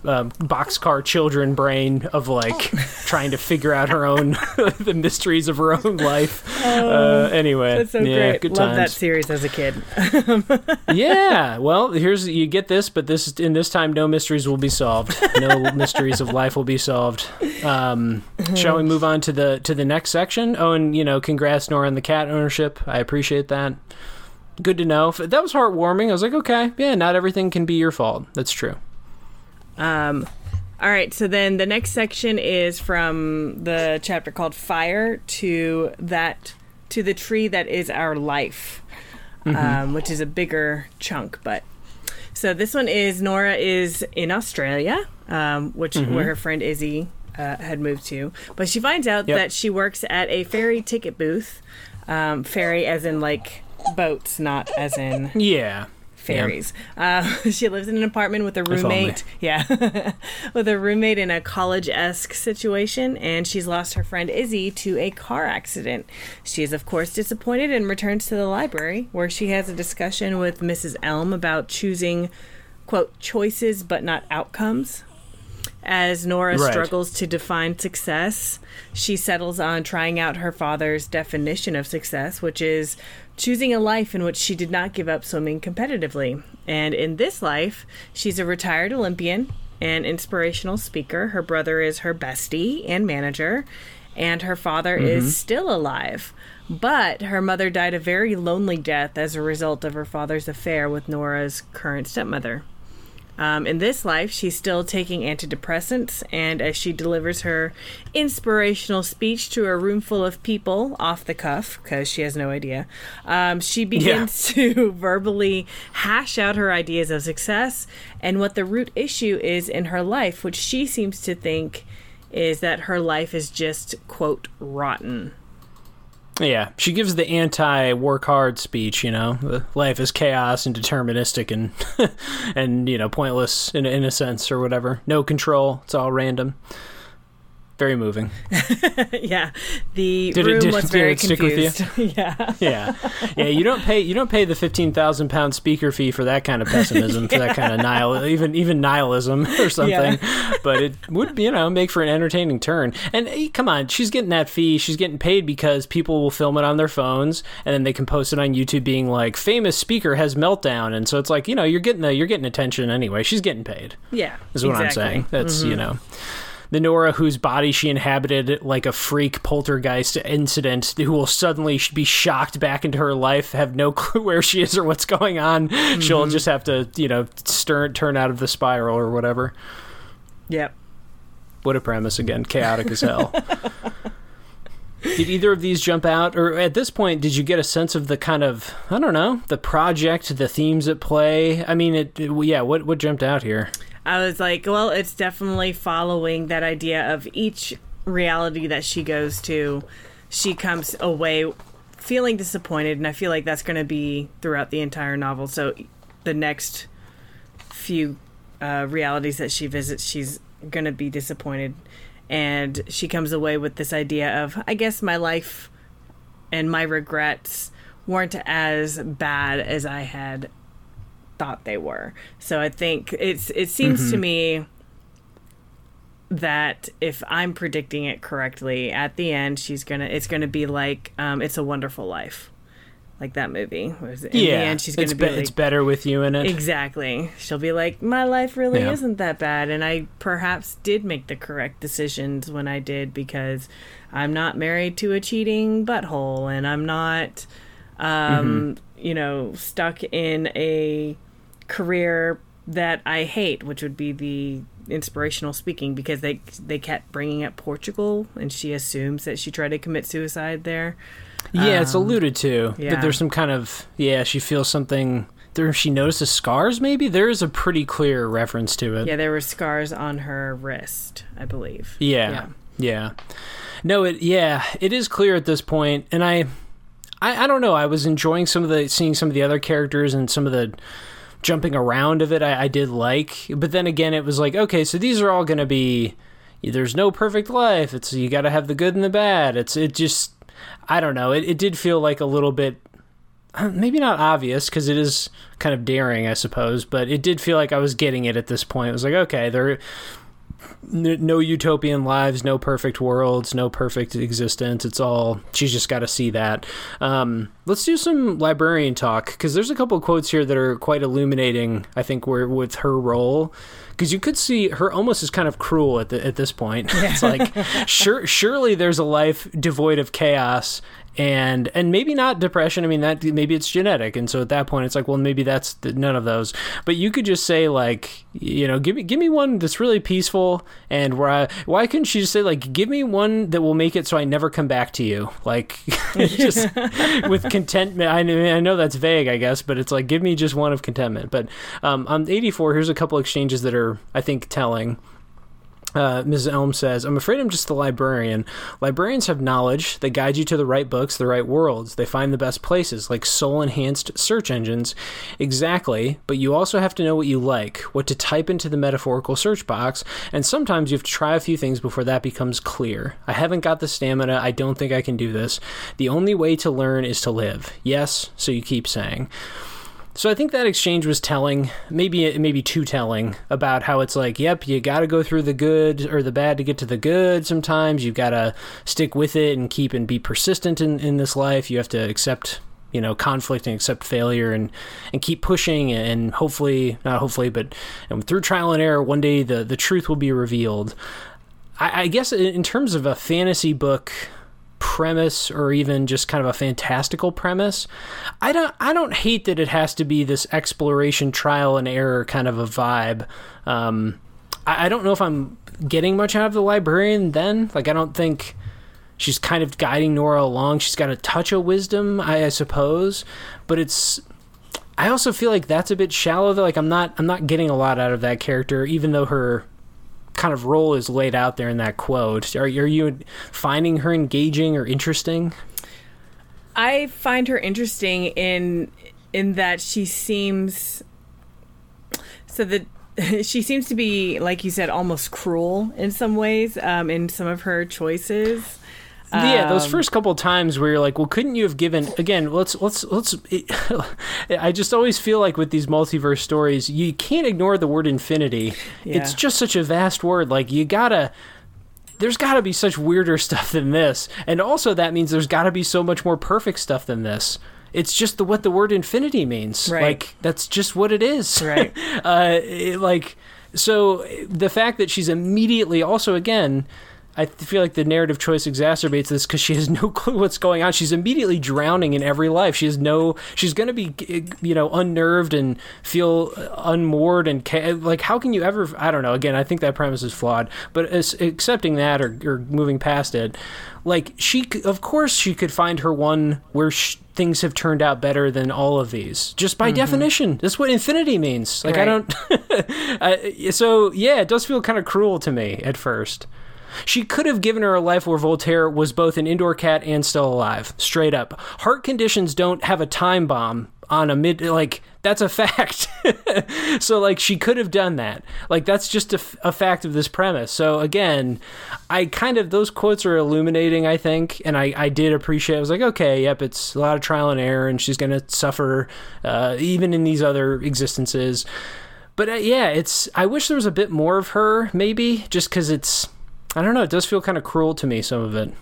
the um, boxcar children brain of like trying to figure out her own the mysteries of her own life. uh, anyway, That's so yeah, great. good Love that series as a kid. yeah, well, here's you get this, but this in this time, no mysteries will be solved. No mysteries of life will be solved. Um, shall we move on to the to the next section? Oh, and you know, congrats Nora on the cat ownership. I appreciate that. Good to know. That was heartwarming. I was like, okay, yeah, not everything can be your fault. That's true. Um, all right, so then the next section is from the chapter called "Fire" to that to the tree that is our life, um, which is a bigger chunk. But so this one is Nora is in Australia, um, which where her friend Izzy uh, had moved to, but she finds out Yep. that she works at a ferry ticket booth. Um, ferry, as in like boats, not as in Yeah. Fairies. Uh, she lives in an apartment with a roommate. Yeah, with a roommate in a college esque situation, and she's lost her friend Izzy to a car accident. She is, of course, disappointed and returns to the library, where she has a discussion with Mrs. Elm about choosing, quote, choices but not outcomes. As Nora Right. struggles to define success, she settles on trying out her father's definition of success, which is choosing a life in which she did not give up swimming competitively. And in this life, she's a retired Olympian and inspirational speaker. Her brother is her bestie and manager, and her father is mm-hmm. still alive. But her mother died a very lonely death as a result of her father's affair with Nora's current stepmother. Um, in this life, she's still taking antidepressants, and as she delivers her inspirational speech to a room full of people off the cuff, because she has no idea, um, she begins to verbally hash out her ideas of success and what the root issue is in her life, which she seems to think is that her life is just, quote, rotten. Yeah, she gives the anti-work hard speech. You know, life is chaos and deterministic and and you know pointless in in a sense or whatever. No control. It's all random. Very moving. yeah, the Did it- room did- was did very it stick with you? confused. yeah. Yeah, yeah. You don't pay you don't pay the fifteen thousand pound speaker fee for that kind of pessimism, for that kind of nihil even even nihilism or something. But it would you know make for an entertaining turn. And eh, come on, she's getting that fee. She's getting paid because people will film it on their phones and then they can post it on YouTube, being like, "Famous speaker has meltdown." And so it's like you know you're getting the you're getting attention anyway. She's getting paid. Yeah. Is what I'm saying. That's you know. The Nora whose body she inhabited like a freak poltergeist incident, who will suddenly be shocked back into her life, have no clue where she is or what's going on. She'll mm-hmm. just have to, you know, stir- turn out of the spiral or whatever. Yep. What a premise again, chaotic as hell. did either of these jump out, or at this point, did you get a sense of the kind of I don't know the project, the themes at play? I mean, it, it- yeah. What what jumped out here? I was like, well, it's definitely following that idea of each reality that she goes to, she comes away feeling disappointed, and I feel like that's going to be throughout the entire novel. So the next few uh, realities that she visits, she's going to be disappointed, and she comes away with this idea of, I guess my life and my regrets weren't as bad as I had thought they were. So I think it's it seems to me that if I'm predicting it correctly, at the end she's gonna it's gonna be like um, it's a wonderful life. like that movie. Whereas in yeah, the end, she's going it's to be be- like, it's better with you in it. Exactly. She'll be like, My life really Yeah. isn't that bad. And I perhaps did make the correct decisions when I did because I'm not married to a cheating butthole and I'm not, um, you know, stuck in a career that I hate, which would be the inspirational speaking because they they kept bringing up Portugal and she assumes that she tried to commit suicide there. Yeah, it's Um, alluded to. yeah. That there's some kind of yeah, she feels something there she notices scars maybe? There is a pretty clear reference to it. Yeah, there were scars on her wrist, I believe. Yeah. Yeah. No, it yeah, it is clear at this point and I I, I don't know, I was enjoying some of the seeing some of the other characters and some of the jumping around of it I, I did like. But then again it was like, okay, so these are all gonna be there's no perfect life. It's you gotta have the good and the bad. It's it just I don't know. It, it did feel like a little bit, uh, maybe not obvious because it is kind of daring, I suppose. But it did feel like I was getting it at this point. It was like, okay, there, n- no utopian lives, no perfect worlds, no perfect existence. It's all she's just got to see that. Um, let's do some librarian talk because there's a couple of quotes here that are quite illuminating. I think where with her role because you could see her almost as kind of cruel at the, at this point. it's like sure surely there's a life devoid of chaos and and maybe not depression. I mean that maybe it's genetic, and so at that point it's like well maybe that's the, none of those. But you could just say like you know give me give me one that's really peaceful and where I, why couldn't she just say like give me one that will make it so I never come back to you like just with contentment. I know I know that's vague I guess, but it's like give me just one of contentment. But um, on 84, here's a couple exchanges that are I think telling. Uh, Mrs. Elm says, I'm afraid I'm just the librarian. Librarians have knowledge. They guide you to the right books, the right worlds. They find the best places, like soul enhanced search engines. Exactly, but you also have to know what you like, what to type into the metaphorical search box, and sometimes you have to try a few things before that becomes clear. I haven't got the stamina. I don't think I can do this. The only way to learn is to live. Yes, so you keep saying. So I think that exchange was telling, maybe maybe too telling about how it's like, yep, you got to go through the good or the bad to get to the good. Sometimes you've got to stick with it and keep and be persistent in, in this life. You have to accept, you know, conflict and accept failure and and keep pushing and hopefully, not hopefully, but through trial and error, one day the the truth will be revealed. I, I guess in terms of a fantasy book premise or even just kind of a fantastical premise. I don't i don't hate that it has to be this exploration trial and error kind of a vibe. Um i, I don't know if i'm getting much out of the librarian then. Like i don't think she's kind of guiding nora along. She's got a touch of wisdom i, I suppose. But it's i also feel like that's a bit shallow though. Like i'm not i'm not getting a lot out of that character even though her kind of role is laid out there in that quote. Are, are you finding her engaging or interesting? I find her interesting in in that she seems so that she seems to be like you said almost cruel in some ways um, in some of her choices. Yeah, those Um, first couple times where you're like, well, couldn't you have given again? Let's let's let's. I just always feel like with these multiverse stories, you can't ignore the word infinity. It's just such a vast word. Like you gotta. There's got to be such weirder stuff than this, and also that means there's got to be so much more perfect stuff than this. It's just the what the word infinity means. Right. Like that's just what it is. Right. uh, it, like so the fact that she's immediately also again i feel like the narrative choice exacerbates this because she has no clue what's going on. She's immediately drowning in every life. She has no she's going to be you know unnerved and feel uh, unmoored and ca- like how can you ever i don't know. Again i think that premise is flawed but as, accepting that or, or moving past it like she of course she could find her one where sh- things have turned out better than all of these just by mm-hmm. definition. That's what infinity means. Like i don't I, so yeah, it does feel kind of cruel to me at first. She could have given her a life where Voltaire was both an indoor cat and still alive, straight up. Heart conditions don't have a time bomb on a mid like that's a fact. so like she could have done that. Like that's just a, f- a fact of this premise. So again, I kind of those quotes are illuminating, I think, and I I did appreciate. I was like, okay, yep, it's a lot of trial and error, and she's gonna suffer uh, even in these other existences but uh, yeah, it's. I wish there was a bit more of her, maybe, just because it's. I don't know. It does feel kind of cruel to me. Some of it.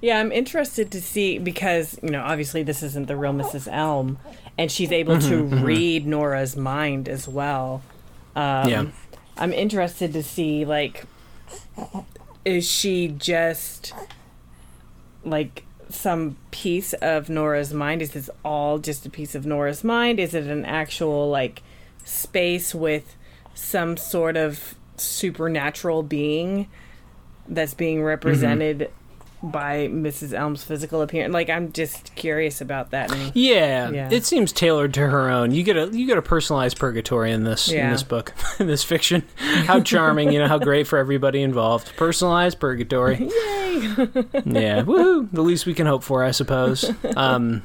Yeah, I'm interested to see because, you know, obviously this isn't the real Mrs. Elm, and she's able to read Nora's mind as well. Um, Yeah. I'm interested to see, like, is she just, like, some piece of Nora's mind? Is this all just a piece of Nora's mind? Is it an actual, like, space with some sort of supernatural being that's being represented by Mrs. Elm's physical appearance. Like I'm just curious about that. Yeah, Yeah. it seems tailored to her own. You get a you get a personalized purgatory in this in this book, in this fiction. How charming, you know, how great for everybody involved. Personalized purgatory. yay! yeah, woohoo! The least we can hope for, I suppose. Um,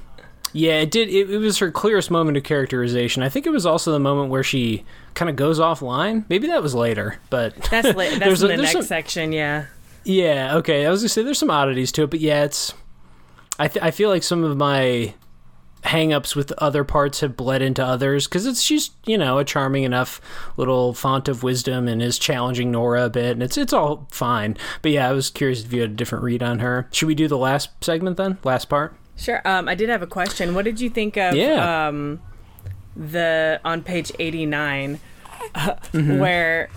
yeah, it did. It, it was her clearest moment of characterization. I think it was also the moment where she kind of goes offline. Maybe that was later, but That's la- that's There's in a- the next some- section. Yeah. Yeah, okay. I was gonna say there's some oddities to it, but yeah, it's. I th- I feel like some of my hang-ups with other parts have bled into others because it's she's you know a charming enough little font of wisdom and is challenging Nora a bit and it's it's all fine. But yeah, I was curious if you had a different read on her. Should we do the last segment then? Last part. Sure. Um, I did have a question. What did you think of Yeah. um, the on page eighty nine, Mm-hmm. where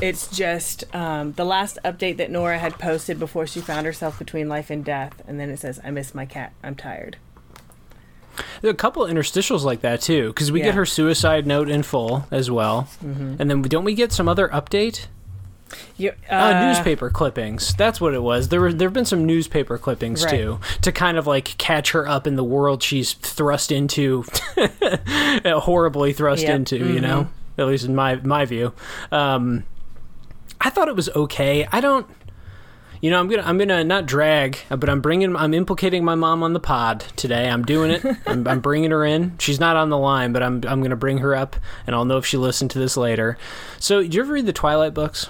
it's just um, the last update that Nora had posted before she found herself between life and death, and then it says, "I miss my cat. I'm tired." There are a couple of interstitials like that too because we Yeah. get her suicide note in full as well, Mm-hmm. and then don't we get some other update? You, Uh, newspaper clippings. That's what it was. There were there have been some newspaper clippings Right. too to kind of like catch her up in the world she's thrust into, horribly thrust Yep. into. You know, at least in my my view. Um, I thought it was okay. I don't. You know, I'm gonna I'm gonna not drag, but I'm bringing I'm implicating my mom on the pod today. I'm doing it. I'm, I'm bringing her in. She's not on the line, but I'm I'm gonna bring her up, and I'll know if she listened to this later. So, did you ever read the Twilight books?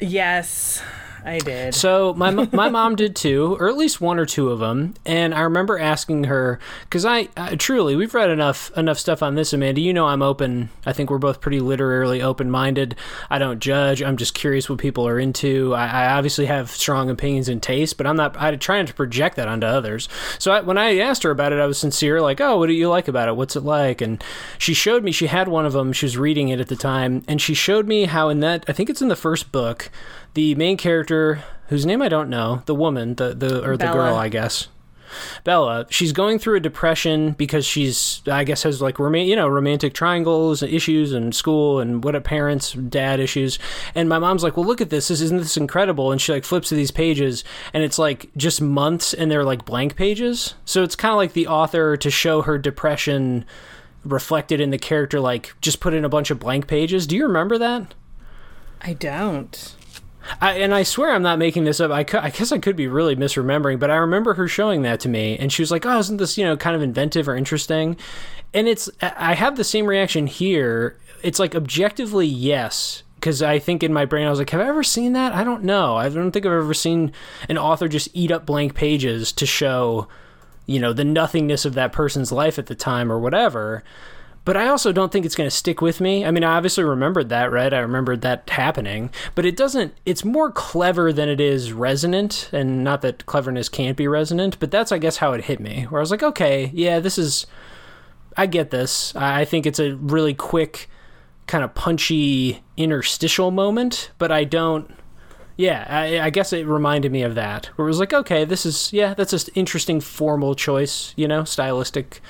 Yes, I did. So my my mom did too, or at least one or two of them. And I remember asking her because I, I truly we've read enough enough stuff on this, Amanda. You know I'm open. I think we're both pretty literarily open minded. I don't judge. I'm just curious what people are into. I, I obviously have strong opinions and taste, but I'm not. I'm trying to project that onto others. So I, when I asked her about it, I was sincere. Like, oh, what do you like about it? What's it like? And she showed me. She had one of them. She was reading it at the time, and she showed me how in that. I think it's in the first book the main character whose name I don't know, the woman, the the or the girl, I guess. Bella, she's going through a depression because she's, I guess, has like rom- you know romantic triangles and issues and school and what a parents, dad issues. And my mom's like, "Well, look at this. This isn't this incredible?" And she like flips to these pages, and it's like just months, and they're like blank pages. So it's kind of like the author to show her depression reflected in the character, like just put in a bunch of blank pages. Do you remember that? I don't. I, and I swear I'm not making this up. I, cou- I guess I could be really misremembering, but I remember her showing that to me, and she was like, "Oh, isn't this you know kind of inventive or interesting?" And it's I have the same reaction here. It's like objectively yes, because I think in my brain I was like, "Have I ever seen that? I don't know. I don't think I've ever seen an author just eat up blank pages to show, you know, the nothingness of that person's life at the time or whatever." But I also don't think it's going to stick with me. I mean, I obviously remembered that, right? I remembered that happening, but it doesn't, it's more clever than it is resonant. And not that cleverness can't be resonant, but that's, I guess, how it hit me. Where I was like, okay, yeah, this is, I get this. I think it's a really quick, kind of punchy interstitial moment, but I don't. Yeah, I, I guess it reminded me of that. Where it was like, okay, this is yeah, that's an interesting formal choice, you know, stylistic,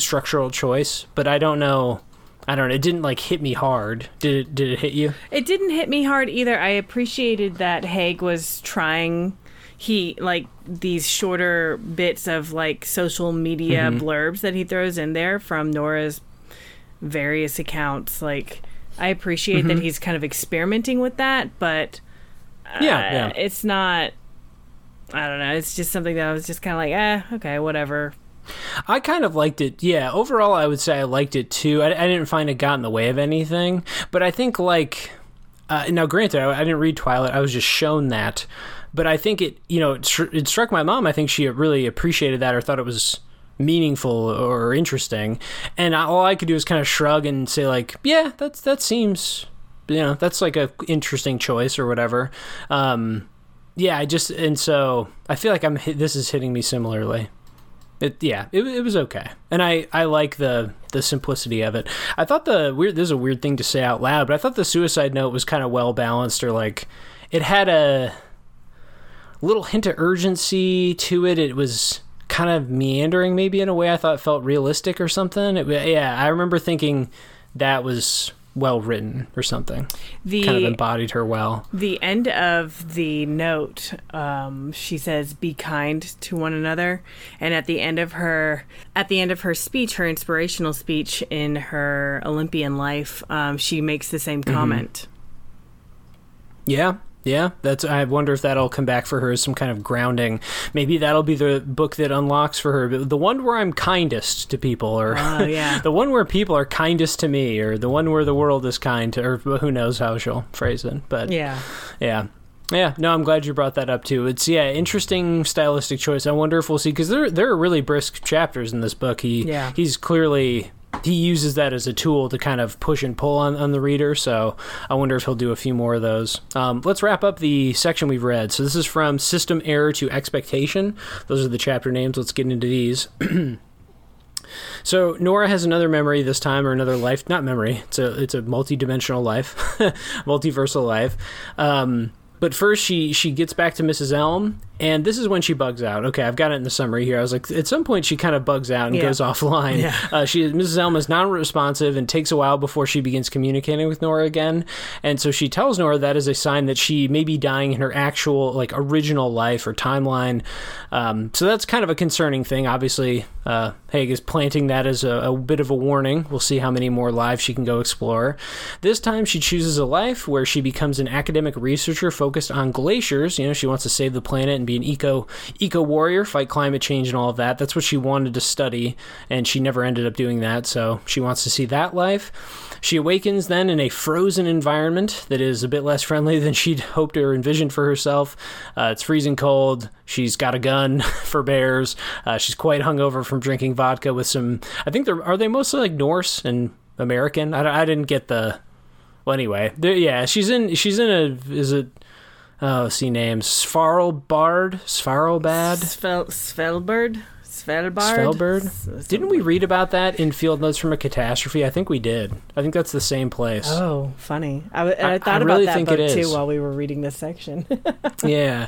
structural choice. But I don't know. I don't know. It didn't like hit me hard. Did it? Did it hit you? It didn't hit me hard either. I appreciated that Haig was trying he like these shorter bits of like social media blurbs that he throws in there from Nora's various accounts. Like I appreciate that he's kind of experimenting with that, but uh, Yeah, yeah. it's not I don't know. It's just something that I was just kind of like, eh, okay, whatever. I kind of liked it. Yeah, overall, I would say I liked it too. I, I didn't find it got in the way of anything, but I think like uh, now, granted, I, I didn't read Twilight. I was just shown that, but I think it, you know, it, it struck my mom. I think she really appreciated that or thought it was meaningful or interesting. And I, all I could do is kind of shrug and say like, yeah, that's that seems, you know, that's like a interesting choice or whatever. Um, yeah, I just and so I feel like I'm this is hitting me similarly. It yeah, it, it was okay, and I I like the the simplicity of it. I thought the weird this is a weird thing to say out loud, but I thought the suicide note was kind of well balanced, or like it had a little hint of urgency to it. It was kind of meandering, maybe in a way I thought felt realistic or something. It, yeah, I remember thinking that was well written or something. The Kind of embodied her well. the end of the note, um, she says, "Be kind to one another." And at the end of her, at the end of her speech, her inspirational speech in her Olympian life, um, she makes the same comment. Yeah, yeah. That's. I wonder if that'll come back for her as some kind of grounding. Maybe that'll be the book that unlocks for her the one where I'm kindest to people, or Oh yeah, the one where people are kindest to me, or the one where the world is kind to, or who knows how she'll phrase it. But yeah. yeah. Yeah, no, I'm glad you brought that up too. It's yeah, interesting stylistic choice. I wonder if we'll see because there there are really brisk chapters in this book. He Yeah. he's clearly he uses that as a tool to kind of push and pull on, on the reader. So I wonder if he'll do a few more of those. Um, let's wrap up the section we've read. So this is from System Error to Expectation. Those are the chapter names. Let's get into these. So Nora has another memory this time, or another life. Not memory. It's a it's a multi-dimensional life, multiversal life. Um, but first, she she gets back to Mrs. Elm, and this is when she bugs out. Okay, I've got it in the summary here. I was like, at some point, she kind of bugs out and Yeah. goes offline. Yeah. Uh, she Mrs. Elm is non-responsive and takes a while before she begins communicating with Nora again. And so she tells Nora that is a sign that she may be dying in her actual like original life or timeline. Um, so that's kind of a concerning thing. Obviously, uh, Haig is planting that as a, a bit of a warning. We'll see how many more lives she can go explore. This time, she chooses a life where she becomes an academic researcher focused on glaciers. You know, she wants to save the planet and be an eco eco warrior, fight climate change and all of that. That's what she wanted to study, and she never ended up doing that. So she wants to see that life. She awakens then in a frozen environment that is a bit less friendly than she'd hoped or envisioned for herself. Uh, it's freezing cold. She's got a gun for bears. Uh, she's quite hungover from drinking vodka with some. I think they're are they mostly like Norse and American. I, I didn't get the. Well, anyway, yeah, she's in. She's in a. Is it? Oh, see names. Svarlbard, Svarlbad, Svel- Svelbard, Svelbard, Svelbard. S- Didn't we read about that in Field Notes from a Catastrophe? I think we did. I think that's the same place. Oh, funny! I, I I- thought I about really that think book it too while we were reading this section. yeah.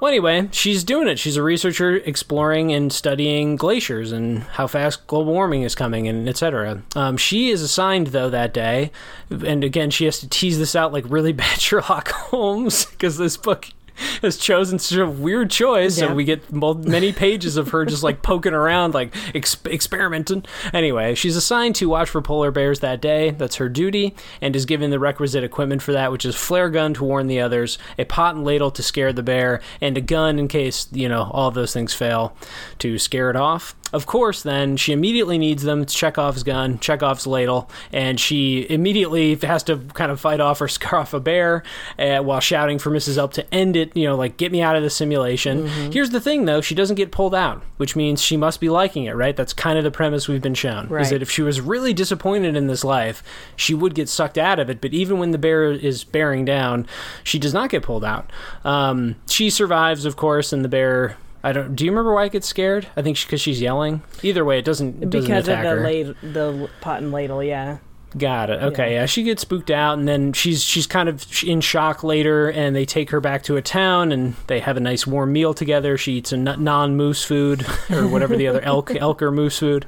Well, anyway, she's doing it. She's a researcher exploring and studying glaciers and how fast global warming is coming and etc. Um, she is assigned though that day, and again she has to tease this out like really bad Sherlock Holmes because this book has chosen such a weird choice, Yeah. and we get many pages of her just like poking around, like ex- experimenting. Anyway, she's assigned to watch for polar bears that day. That's her duty, and is given the requisite equipment for that, which is flare gun to warn the others, a pot and ladle to scare the bear, and a gun in case you know all those things fail to scare it off. Of course, then she immediately needs them. It's Chekhov's gun, Chekhov's ladle, and she immediately has to kind of fight off or scare off a bear uh, while shouting for Mrs. Elm to end it. You know, like get me out of the simulation. Here's the thing, though: she doesn't get pulled out, which means she must be liking it, right? That's kind of the premise we've been shown. Is that if she was really disappointed in this life, she would get sucked out of it. But even when the bear is bearing down, she does not get pulled out. Um, she survives, of course, and the bear. I don't. Do you remember why it gets scared? I think because she's yelling. Either way, it doesn't. It doesn't because of the her. lad- the pot and ladle. Yeah, Got it. Okay, yeah. She gets spooked out, and then she's she's kind of in shock later, and they take her back to a town, and they have a nice warm meal together. She eats a non moose food or whatever the other elk elk or moose food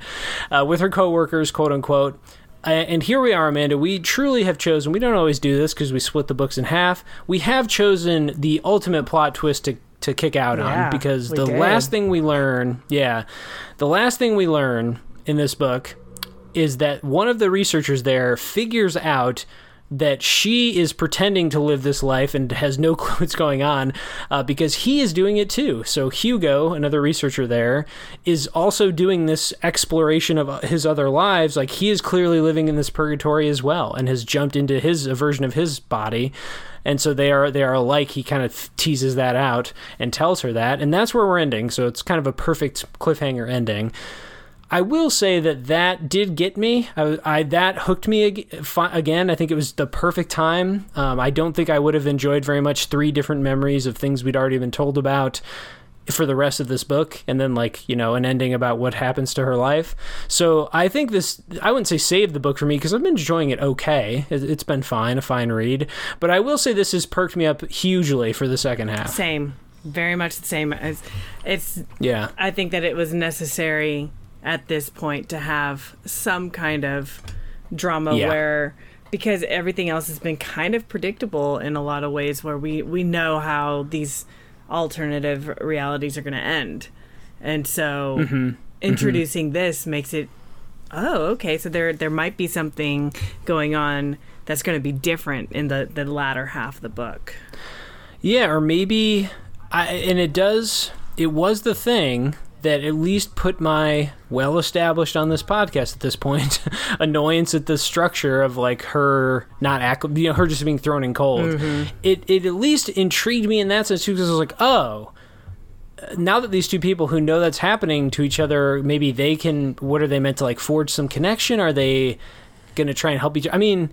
uh, with her coworkers, quote unquote. And here we are, Amanda. We truly have chosen. We don't always do this because we split the books in half. We have chosen the ultimate plot twist to to kick out Yeah, on because the did. last thing we learn, yeah, the last thing we learn in this book is that one of the researchers there figures out that she is pretending to live this life and has no clue what's going on uh, because he is doing it too. So, Hugo, another researcher there, is also doing this exploration of uh, his other lives. Like, he is clearly living in this purgatory as well and has jumped into his a version of his body. And so they are they are alike. He kind of teases that out and tells her that, and that's where we're ending. So it's kind of a perfect cliffhanger ending. I will say that that did get me. I, I that hooked me ag- again. I think it was the perfect time. Um, I don't think I would have enjoyed very much three different memories of things we'd already been told about for the rest of this book and then like you know an ending about what happens to her life. So i think this i wouldn't say save the book for me because i've been enjoying it okay. It- it's been fine a fine read. But i will say this has perked me up hugely for the second half. Same, very much the same. As it's, yeah. I think that it was necessary at this point to have some kind of drama Yeah. where because everything else has been kind of predictable in a lot of ways where we we know how these alternative realities are going to end. And so Mm-hmm. introducing this makes it oh, okay, so there there might be something going on that's going to be different in the the latter half of the book. Yeah, or maybe I and it does it was the thing that at least put my well established on this podcast at this point annoyance at the structure of like her not act you know her just being thrown in cold. Mm-hmm. It it at least intrigued me in that sense too because I was like, "Oh, now that these two people who know that's happening to each other, maybe they can. What are they meant to like forge some connection? Are they going to try and help each? I mean,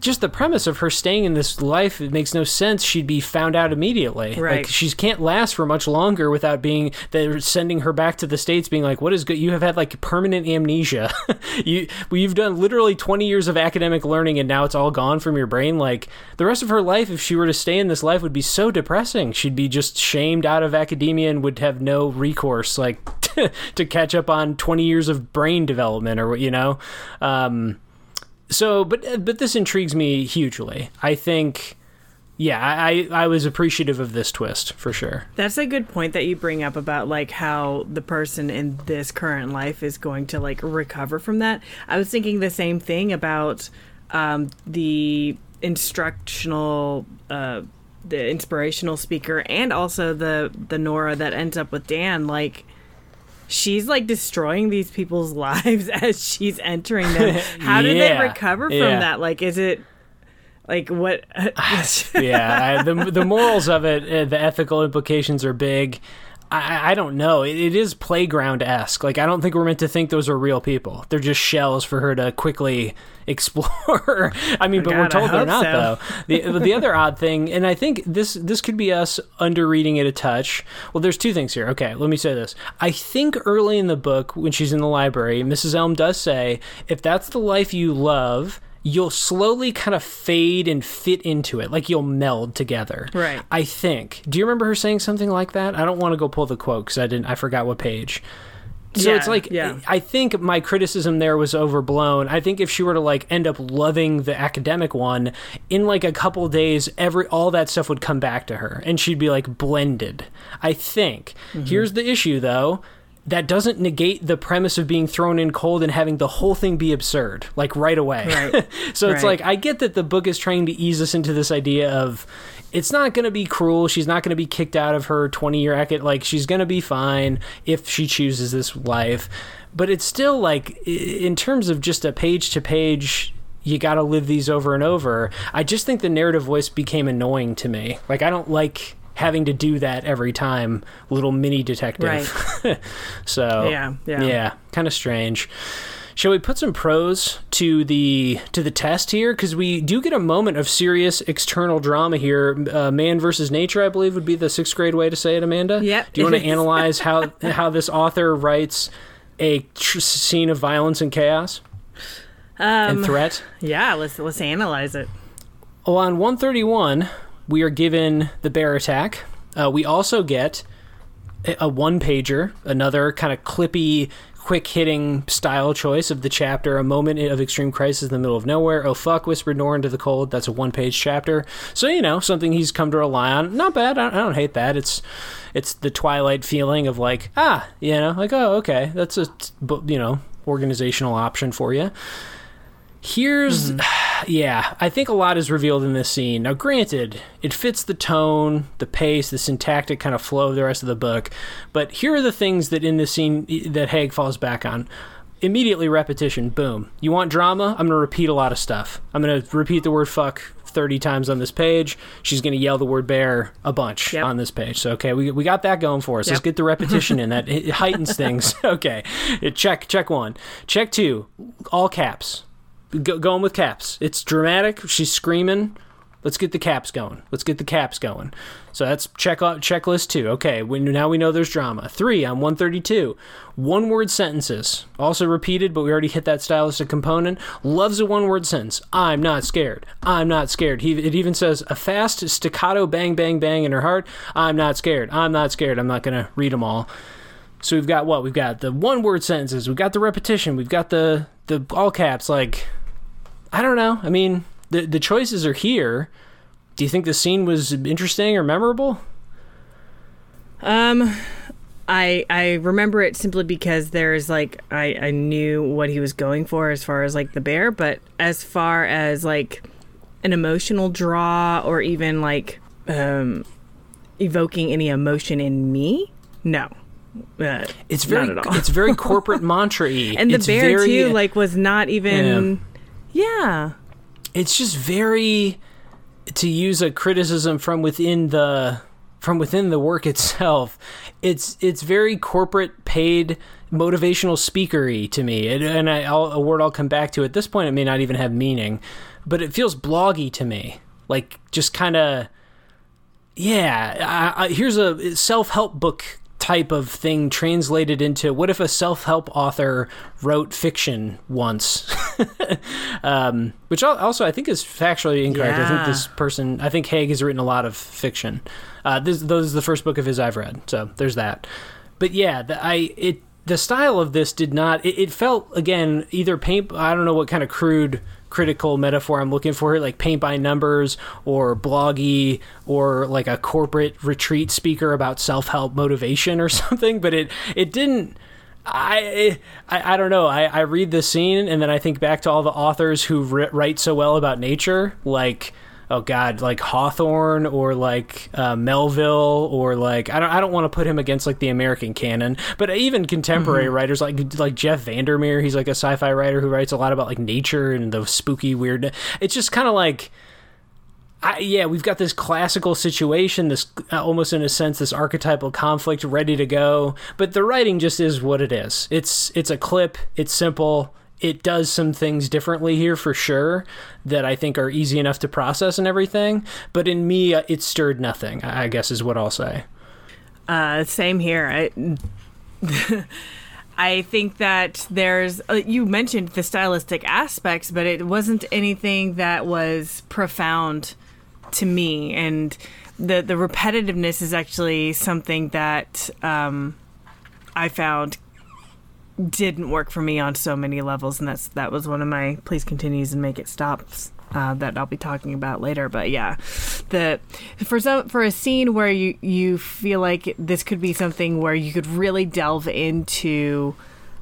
just the premise of her staying in this life it makes no sense. She'd be found out immediately. Right. Like she can't last for much longer without being. They're sending her back to the states, being like, "What is good? You have had like permanent amnesia. you well, you've done literally twenty years of academic learning, and now it's all gone from your brain. Like the rest of her life, if she were to stay in this life, would be so depressing. She'd be just shamed out of academia and would have no recourse, like to catch up on twenty years of brain development, or what you know." Um, so, but but this intrigues me hugely. I think, yeah, I I was appreciative of this twist for sure. That's a good point that you bring up about like how the person in this current life is going to like recover from that. I was thinking the same thing about um, the instructional, uh, the inspirational speaker, and also the the Nora that ends up with Dan. Like she's like destroying these people's lives as she's entering them. How do Yeah, they recover from yeah. that? Like, is it like what? yeah, I, the the morals of it, uh, the ethical implications are big. I, I don't know. It, it is playground esque. Like I don't think we're meant to think those are real people. They're just shells for her to quickly explore. I mean, but we're told they're not so. though. The the other odd thing, and I think this this could be us underreading it a touch. Well, there's two things here. Okay, let me say this. I think early in the book, when she's in the library, Mrs. Elm does say, "If that's the life you love." You'll slowly kind of fade and fit into it, like you'll meld together. Right. I think. Do you remember her saying something like that? I don't want to go pull the quote because I didn't. I forgot what page. So Yeah, it's like yeah. I think my criticism there was overblown. I think if she were to like end up loving the academic one, in like a couple days, every all that stuff would come back to her, and she'd be like blended. I think. Mm-hmm. Here's the issue, though. That doesn't negate the premise of being thrown in cold and having the whole thing be absurd, like right away. Right. so it's like I get that the book is trying to ease us into this idea of it's not going to be cruel. She's not going to be kicked out of her 20 year act. Like, she's going to be fine if she chooses this life. But it's still like, in terms of just a page to page, you got to live these over and over. I just think the narrative voice became annoying to me. Like, I don't like having to do that every time, little mini detective. Right. so, Yeah, yeah. yeah, kind of strange. Shall we put some prose to the to the test here? Because we do get a moment of serious external drama here. Uh, man versus nature, I believe, would be the sixth grade way to say it. Amanda. Yep. Do you want to analyze how how this author writes a tr- scene of violence and chaos and threat? Yeah, let's let's analyze it. Well, on 131, we are given the bear attack. Uh, we also get a- one pager, another kind of clippy, quick hitting style choice of the chapter. A moment of extreme crisis in the middle of nowhere. Oh fuck! whispered Nora into the cold. That's a one page chapter. So you know something he's come to rely on. Not bad. I I don't hate that. It's it's the Twilight feeling of like ah you know like oh okay that's a you know organizational option for you. Here's, mm-hmm. yeah, I think a lot is revealed in this scene. Now, granted, it fits the tone, the pace, the syntactic kind of flow of the rest of the book, but here are the things that in this scene that Haig falls back on. immediately repetition. Boom. You want drama? I'm gonna repeat a lot of stuff. I'm gonna repeat the word fuck 30 times on this page. She's going to yell the word bear a bunch Yep. on this page. So, okay, we, we got that going for us. Let's get the repetition in. That it heightens things. Okay. Check, check one. Check two, all caps. Go, going with caps. It's dramatic. She's screaming. Let's get the caps going. Let's get the caps going. So that's check out checklist two. Okay, now we know there's drama. Three on 132. One word sentences. Also repeated, but we already hit that stylistic component. Loves a one word sentence. I'm not scared. I'm not scared. He, it even says a fast staccato bang, bang, bang in her heart. I'm not scared. I'm not scared. I'm not going to read them all. So we've got what? We've got the one word sentences. We've got the repetition. We've got the, the all caps. Like, I don't know. I mean, the the choices are here. Do you think the scene was interesting or memorable? Um, I I remember it simply because there's like I I knew what he was going for as far as like the bear, but as far as like an emotional draw or even like um evoking any emotion in me, no. Uh, It's very Not at all. it's very corporate mantra y. and the it's bear very, too like was not even yeah. it's just very to use a criticism from within the from within the work itself. It's it's very corporate paid motivational speakery to me, and, and I, I'll, a word I'll come back to. At this point, it may not even have meaning, but it feels bloggy to me, like just kind of yeah. I, I, here's a self help book type of thing translated into what if a self help author wrote fiction once, um, which also I think is factually incorrect. I think this person, I think Haig has written a lot of fiction. Uh, this, those is the first book of his I've read, so there's that. But yeah, the, I it the style of this did not. It, it felt again either paint. I don't know what kind of crude critical metaphor I'm looking for like paint by numbers or bloggy or like a corporate retreat speaker about self help motivation or something. But it it didn't. I, I I don't know. I, I read the scene and then I think back to all the authors who ri- write so well about nature, like oh god, like Hawthorne or like uh, Melville or like I don't I don't want to put him against like the American canon, but even contemporary writers like like Jeff Vandermeer, he's like a sci-fi writer who writes a lot about like nature and the spooky weird. It's just kind of like. I, yeah, we've got this classical situation, this uh, almost in a sense, this archetypal conflict ready to go. But the writing just is what it is. It's it's a clip. It's simple. It does some things differently here for sure that I think are easy enough to process and everything. But in me, uh, it stirred nothing. I guess is what I'll say. Uh, same here. I, I think that there's. Uh, you mentioned the stylistic aspects, but it wasn't anything that was profound to me, and the the repetitiveness is actually something that um, I found didn't work for me on so many levels, and that's that was one of my please continues and make it stops uh, that I'll be talking about later. But yeah, the for some for a scene where you you feel like this could be something where you could really delve into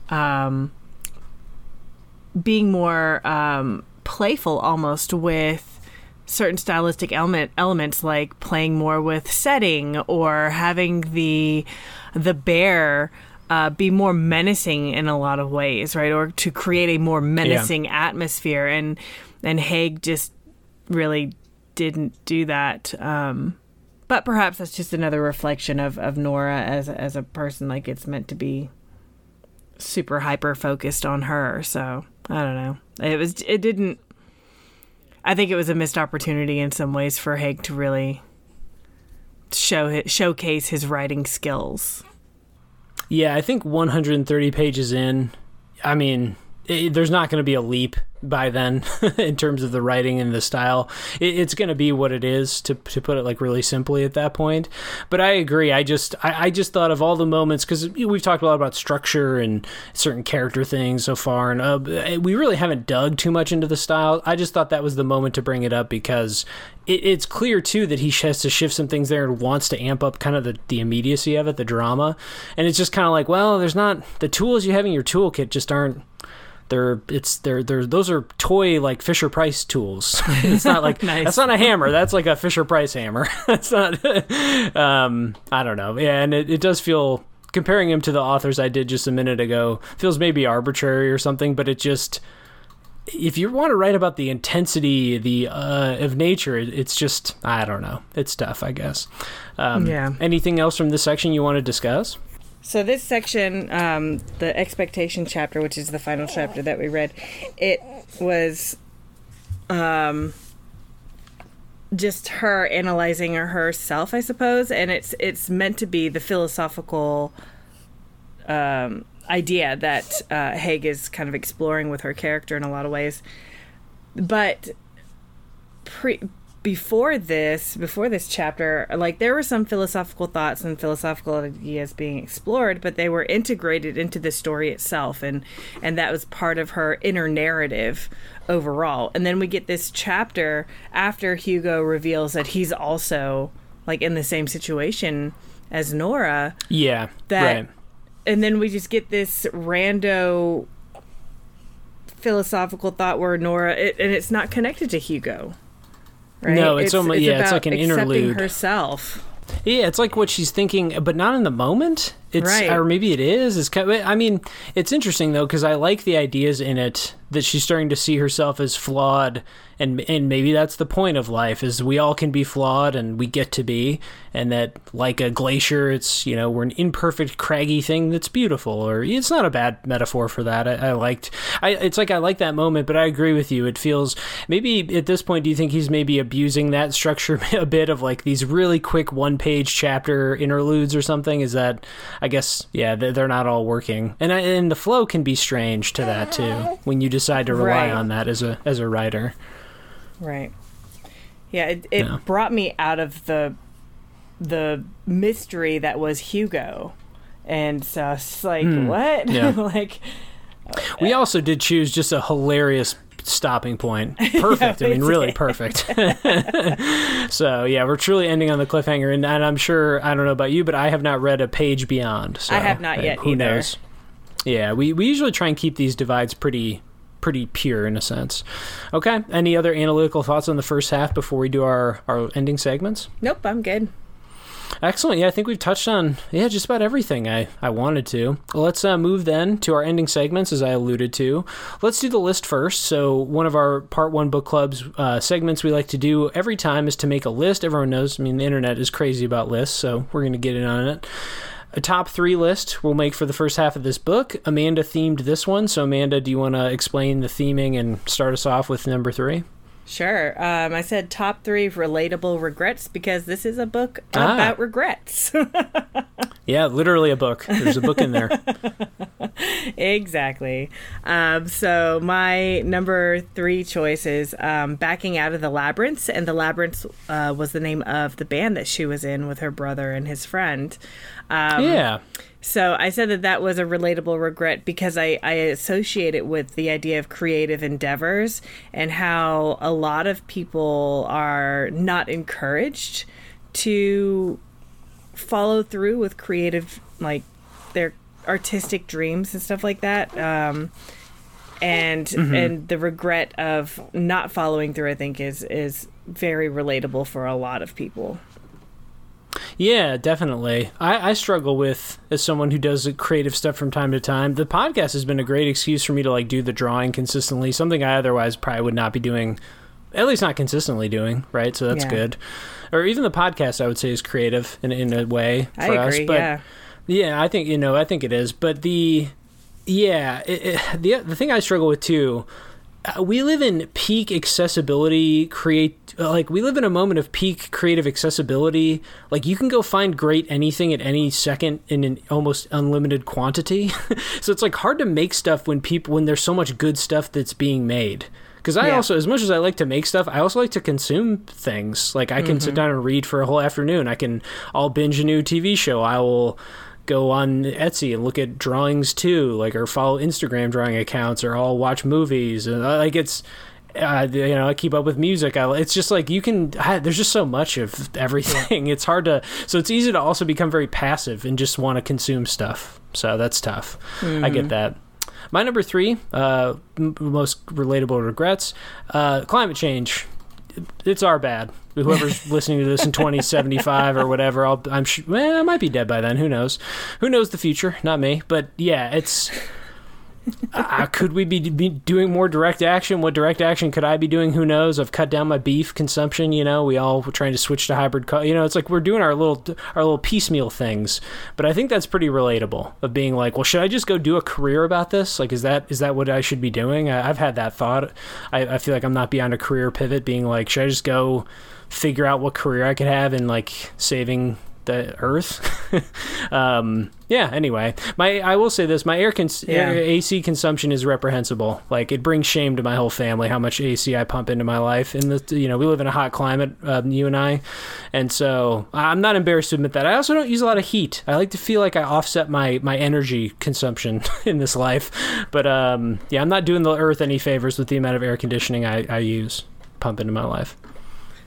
um, being more um, playful almost with certain stylistic element elements like playing more with setting or having the the bear uh, be more menacing in a lot of ways, right? Or to create a more menacing atmosphere, and and Haig just really didn't do that. Um, but perhaps that's just another reflection of, of Nora as as a person. Like it's meant to be super hyper focused on her. So I don't know. It was it didn't. I think it was a missed opportunity in some ways for Haig to really show showcase his writing skills. Yeah, I think 130 pages in, I mean, it, there's not going to be a leap by then in terms of the writing and the style. It, it's going to be what it is, to to put it like really simply at that point. But I agree. I just I, I just thought of all the moments because we've talked a lot about structure and certain character things so far, and uh, we really haven't dug too much into the style. I just thought that was the moment to bring it up because it, it's clear too that he has to shift some things there and wants to amp up kind of the, the immediacy of it, the drama, and it's just kind of like, well, there's not the tools you have in your toolkit just aren't they're it's they're they're those are toy like Fisher Price tools. it's not like Nice. that's not a hammer. That's like a Fisher Price hammer. that's not. um, I don't know. Yeah, and it, it does feel comparing him to the authors I did just a minute ago feels maybe arbitrary or something, but it just if you want to write about the intensity the uh, of nature, it's just I don't know. It's tough, I guess. Um, Yeah. Anything else from this section you want to discuss? So this section, um, the expectation chapter, which is the final chapter that we read, it was um, just her analyzing herself, I suppose, and it's it's meant to be the philosophical um, idea that uh, Haig is kind of exploring with her character in a lot of ways. But pre before this before this chapter like there were some philosophical thoughts and philosophical ideas being explored but they were integrated into the story itself and and that was part of her inner narrative overall and then we get this chapter after hugo reveals that he's also like in the same situation as nora Yeah, That- right. and then we just get this rando philosophical thought where Nora, it, and it's not connected to Hugo. Right? No, it's almo- yeah, it's like an accepting interlude. herself. Yeah, it's like what she's thinking, but not in the moment. It's Right. or maybe it is. It's kind of, I mean, it's interesting though because I like the ideas in it that she's starting to see herself as flawed, and and maybe that's the point of life is we all can be flawed and we get to be, and that like a glacier, it's you know we're an imperfect, craggy thing that's beautiful, or it's not a bad metaphor for that. I, I liked, I it's like I like that moment, but I agree with you. It feels maybe at this point, do you think he's maybe abusing that structure a bit of like these really quick one page chapter interludes or something? Is that I guess yeah, they're not all working, and I- and the flow can be strange to that too when you decide to rely Right. on that as a as a writer. Right. Yeah, it, it Yeah. brought me out of the the mystery that was Hugo. And so it's like, what? Hmm. Yeah. like, We also did choose just a hilarious stopping point. Perfect. I we mean, really perfect. so yeah, we're truly ending on the cliffhanger, and, and I'm sure I don't know about you, but I have not read a page beyond. So I have not yet Who either. knows? Yeah, we we usually try and keep these divides pretty pretty pure in a sense. Okay. Any other analytical thoughts on the first half before we do our our ending segments? nope, I'm good. Excellent. Yeah, I think we've touched on yeah just about everything I, I wanted to. Let's uh, move then to our ending segments, as I alluded to. Let's do the list first. So one of our part one book clubs uh, segments we like to do every time is to make a list. Everyone knows. I mean, the internet is crazy about lists, so we're going to get in on it. A top three list we'll make for the first half of this book. Amanda themed this one, so Amanda, do you want to explain the theming and start us off with number three? Sure. Um, I said top three relatable regrets because this is a book Ah. about regrets. Yeah, literally a book. There's a book in there. exactly. Um, so my number three choice is um, backing out of the labyrinth, and the labyrinth uh, was the name of the band that she was in with her brother and his friend. Um, yeah. So I said that that was a relatable regret because I, I associate it with the idea of creative endeavors and how a lot of people are not encouraged to follow through with creative, like their artistic dreams and stuff like that. Um, and and the regret of not following through, I think, is is very relatable for a lot of people. Yeah, definitely. I, I struggle with as someone who does creative stuff from time to time. The podcast has been a great excuse for me to like do the drawing consistently, something I otherwise probably would not be doing, at least not consistently doing. Right, so that's Yeah. good. Or even the podcast, I would say, is creative in in a way for I us. agree. But yeah. yeah, I think you know, I think it is. But the yeah, it, it, the the thing I struggle with too. Uh, We live in peak accessibility. Create like we live in a moment of peak creative accessibility. Like you can go find great anything at any second in an almost unlimited quantity. so it's like hard to make stuff when people when there's so much good stuff that's being made. Because I Yeah. also, as much as I like to make stuff, I also like to consume things. Like I can sit down and read for a whole afternoon. I can, I'll binge a new TV show. I will go on Etsy and look at drawings too, like or follow Instagram drawing accounts, or I'll watch movies. And uh, like it's, uh, you know, I keep up with music. I, it's just like you can. I, there's just so much of everything. It's hard to. So it's easy to also become very passive and just want to consume stuff. So that's tough. I get that. My number three, uh, m- most relatable regrets, uh, climate change. It's our bad. Whoever's listening to this in 2075 or whatever, I'll, I'm sh- well, I might be dead by then. Who knows? Who knows the future? Not me. But yeah, it's. Uh, could we be, be doing more direct action? What direct action could I be doing? Who knows? I've cut down my beef consumption. You know, we all were trying to switch to hybrid. Co- you know, it's like we're doing our little our little piecemeal things. But I think that's pretty relatable. Of being like, well, should I just go do a career about this? Like, is that is that what I should be doing? I, have had that thought. I, I feel like I'm not beyond a career pivot. Being like, should I just go figure out what career I could have in like saving the earth. um, yeah. Anyway, my I will say this: my air, cons- yeah. air, AC consumption is reprehensible. Like it brings shame to my whole family how much AC I pump into my life. And the you know we live in a hot climate, um, you and I, and so I'm not embarrassed to admit that. I also don't use a lot of heat. I like to feel like I offset my my energy consumption in this life. But um, yeah, I'm not doing the earth any favors with the amount of air conditioning I, I use pump into my life.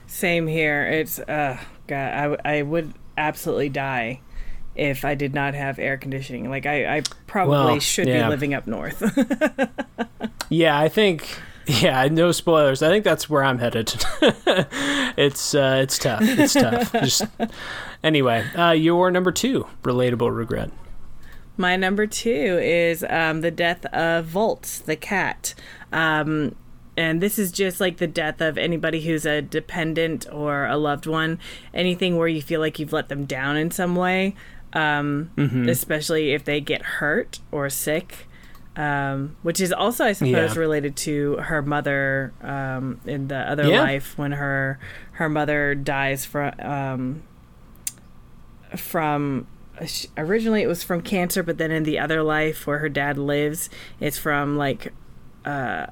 Same here. It's uh God, I, I would absolutely die if I did not have air conditioning. Like I, I probably well, should yeah. be living up north. yeah, I think. Yeah, no spoilers. I think that's where I'm headed. it's uh, it's tough. It's tough. Just anyway, uh, your number two relatable regret. My number two is um, the death of Volts, the cat. Um, and this is just like the death of anybody who's a dependent or a loved one anything where you feel like you've let them down in some way um, mm-hmm. especially if they get hurt or sick um, which is also i suppose yeah. related to her mother um, in the other yeah. life when her her mother dies from um, from originally it was from cancer but then in the other life where her dad lives it's from like uh,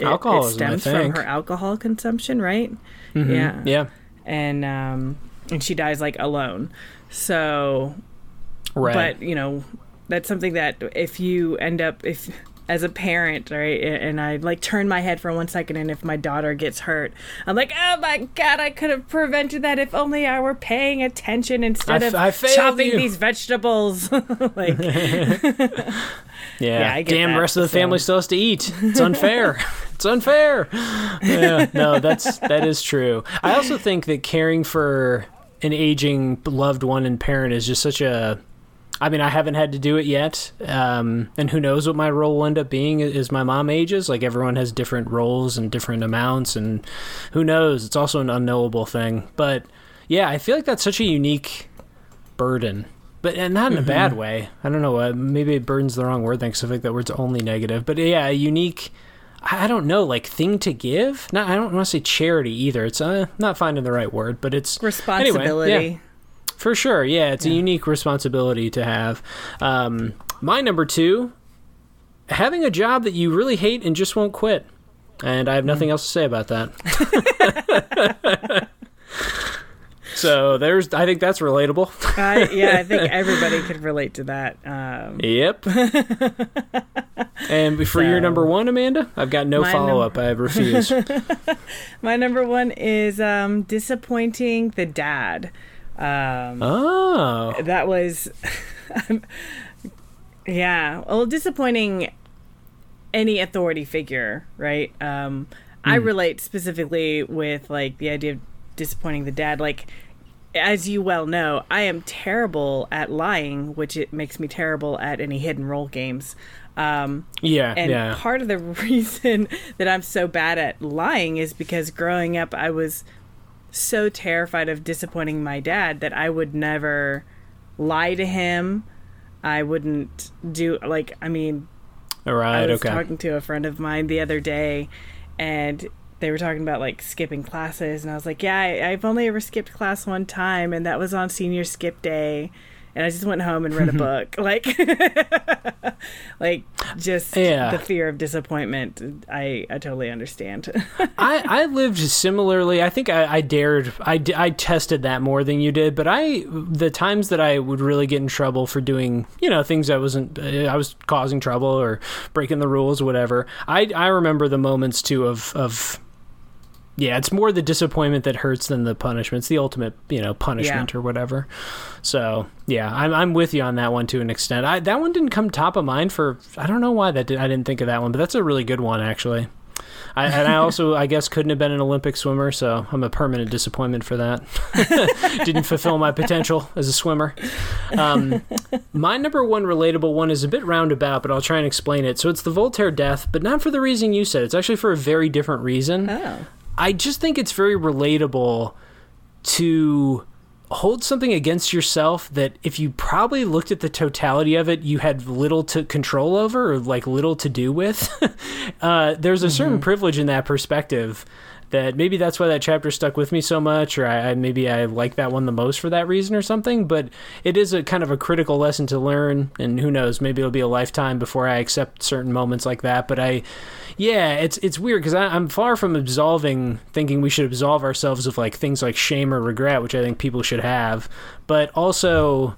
it, it stems from her alcohol consumption, right? Mm-hmm. Yeah, yeah, and um, and she dies like alone. So, right. But you know, that's something that if you end up if as a parent, right, and I like turn my head for one second, and if my daughter gets hurt, I'm like, oh my god, I could have prevented that if only I were paying attention instead of chopping you. these vegetables. like, yeah, yeah damn, the rest of the family still has to eat. It's unfair. It's unfair. Yeah, no, that's that is true. I also think that caring for an aging loved one and parent is just such a I mean, I haven't had to do it yet, um, and who knows what my role will end up being as my mom ages. Like everyone has different roles and different amounts, and who knows? It's also an unknowable thing. But yeah, I feel like that's such a unique burden, but and not in mm-hmm. a bad way. I don't know. Uh, maybe burden's the wrong word. Thanks. I think that word's only negative. But yeah, a unique. I don't know, like thing to give. Not, I don't want to say charity either. It's uh, not finding the right word, but it's responsibility. Anyway, yeah. For sure, yeah, it's yeah. a unique responsibility to have. Um, my number two, having a job that you really hate and just won't quit. And I have nothing mm. else to say about that. so there's, I think that's relatable. yeah, I think everybody could relate to that. Um, yep. and for so, your number one, Amanda, I've got no follow up. Num- I refuse. my number one is um, disappointing the dad. Um, oh, that was, yeah, well, disappointing any authority figure, right? Um, mm. I hmm. relate specifically with like the idea of disappointing the dad. Like, as you well know, I am terrible at lying, which it makes me terrible at any hidden role games. Um, yeah, and yeah. part of the reason that I'm so bad at lying is because growing up, I was so terrified of disappointing my dad that I would never lie to him. I wouldn't do like I mean All right, I was okay. talking to a friend of mine the other day and they were talking about like skipping classes and I was like, "Yeah, I, I've only ever skipped class one time and that was on senior skip day." and I just went home and read a book. Like, like just yeah. the fear of disappointment. I I totally understand. I I lived similarly. I think I, I dared. I I tested that more than you did. But I the times that I would really get in trouble for doing you know things I wasn't uh, I was causing trouble or breaking the rules or whatever. I I remember the moments too of of yeah, it's more the disappointment that hurts than the punishment. It's the ultimate, you know, punishment yeah. or whatever. So yeah, I'm I'm with you on that one to an extent. I that one didn't come top of mind for I don't know why that did, I didn't think of that one, but that's a really good one actually. I, and I also, I guess, couldn't have been an Olympic swimmer, so I'm a permanent disappointment for that. Didn't fulfill my potential as a swimmer. Um, my number one relatable one is a bit roundabout, but I'll try and explain it. So it's the Voltaire death, but not for the reason you said. It's actually for a very different reason. Oh. I just think it's very relatable to hold something against yourself that if you probably looked at the totality of it you had little to control over or like little to do with. Uh, there's a certain privilege in that perspective that maybe that's why that chapter stuck with me so much or I, I maybe i like that one the most for that reason or something but it is a kind of a critical lesson to learn and who knows maybe it'll be a lifetime before i accept certain moments like that but i yeah, it's it's weird because I'm far from absolving, thinking we should absolve ourselves of like things like shame or regret, which I think people should have. But also,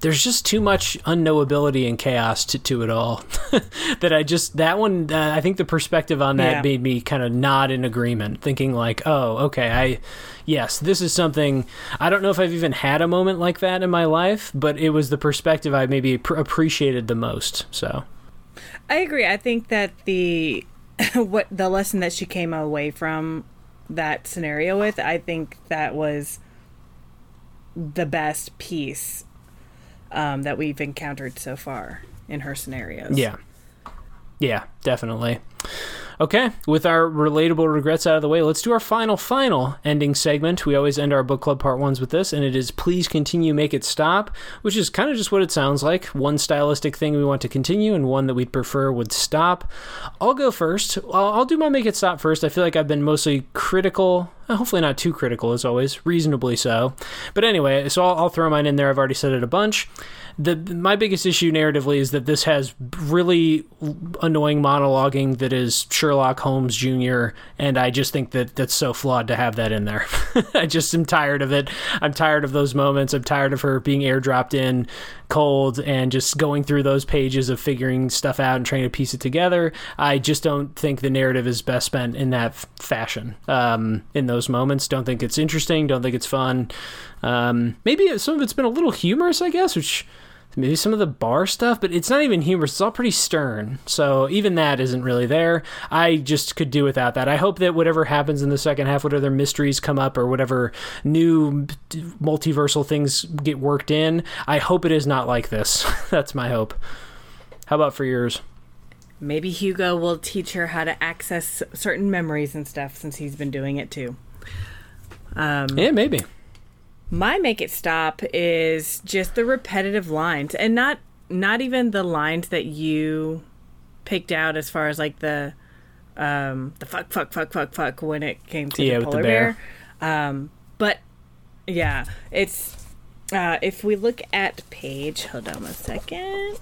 there's just too much unknowability and chaos to, to it all that I just that one uh, I think the perspective on that Yeah. made me kind of nod in agreement thinking like oh okay I yes this is something I don't know if I've even had a moment like that in my life but it was the perspective I maybe pr- appreciated the most so I agree. I think that the what the lesson that she came away from that scenario with, I think that was the best piece um, that we've encountered so far in her scenarios. Yeah. Yeah, definitely. Okay, with our relatable regrets out of the way, let's do our final, final ending segment. We always end our book club part ones with this, and it is Please Continue, Make It Stop, which is kind of just what it sounds like. One stylistic thing we want to continue, and one that we'd prefer would stop. I'll go first. I'll, do my Make It Stop first. I feel like I've been mostly critical, hopefully not too critical as always, reasonably so. But anyway, so I'll, I'll throw mine in there. I've already said it a bunch the my biggest issue narratively is that this has really annoying monologuing that is Sherlock Holmes Jr. and I just think that that's so flawed to have that in there. I just am tired of it. I'm tired of those moments. I'm tired of her being airdropped in cold and just going through those pages of figuring stuff out and trying to piece it together. I just don't think the narrative is best spent in that f- fashion. Um, in those moments, don't think it's interesting. Don't think it's fun. Um, maybe some of it's been a little humorous, I guess, which maybe some of the bar stuff, but it's not even humorous. It's all pretty stern. So even that isn't really there. I just could do without that. I hope that whatever happens in the second half, whatever mysteries come up or whatever new multiversal things get worked in, I hope it is not like this. That's my hope. How about for yours? Maybe Hugo will teach her how to access certain memories and stuff since he's been doing it too. Um, Yeah, maybe. My make it stop is just the repetitive lines and not not even the lines that you picked out as far as like the um the fuck fuck fuck fuck fuck when it came to Yeah, the with the polar bear. bear. Um but yeah, it's uh if we look at page hold on a second.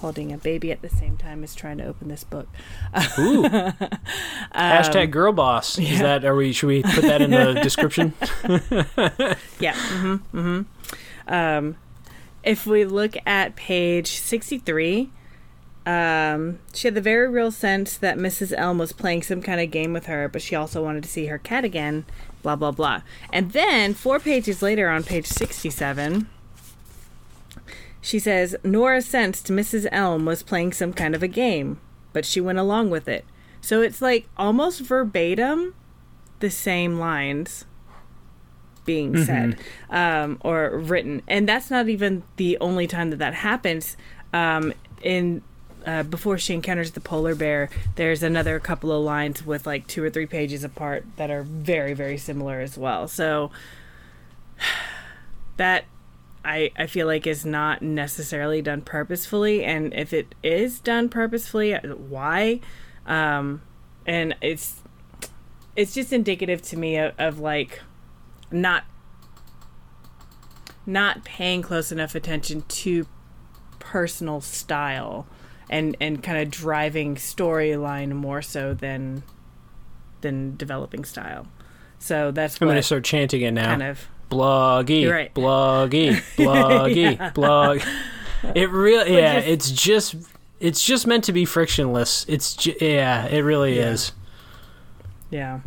Holding a baby at the same time as trying to open this book. Ooh. Um, Hashtag girl boss. Is that are we should we put that in the description? Yeah. Mm-hmm. Mm-hmm. Um, if we look at page 63, um, she had the very real sense that Mrs. Elm was playing some kind of game with her, but she also wanted to see her cat again, blah, blah, blah. And then, four pages later, on page 67, she says, Nora sensed Mrs. Elm was playing some kind of a game, but she went along with it. So it's like almost verbatim the same lines being said um, or written, and that's not even the only time that that happens. Um, in uh, before she encounters the polar bear, there's another couple of lines with like two or three pages apart that are very very similar as well. So that I I feel like is not necessarily done purposefully, and if it is done purposefully, why? Um, and it's it's just indicative to me of, of like not not paying close enough attention to personal style and and kind of driving storyline more so than than developing style. So that's I'm gonna start chanting it now. kind of bloggy, right. bloggy, bloggy, Yeah. blog. It really, yeah, just- it's just, it's just meant to be frictionless. It's, ju- yeah, it really Yeah. is. yeah.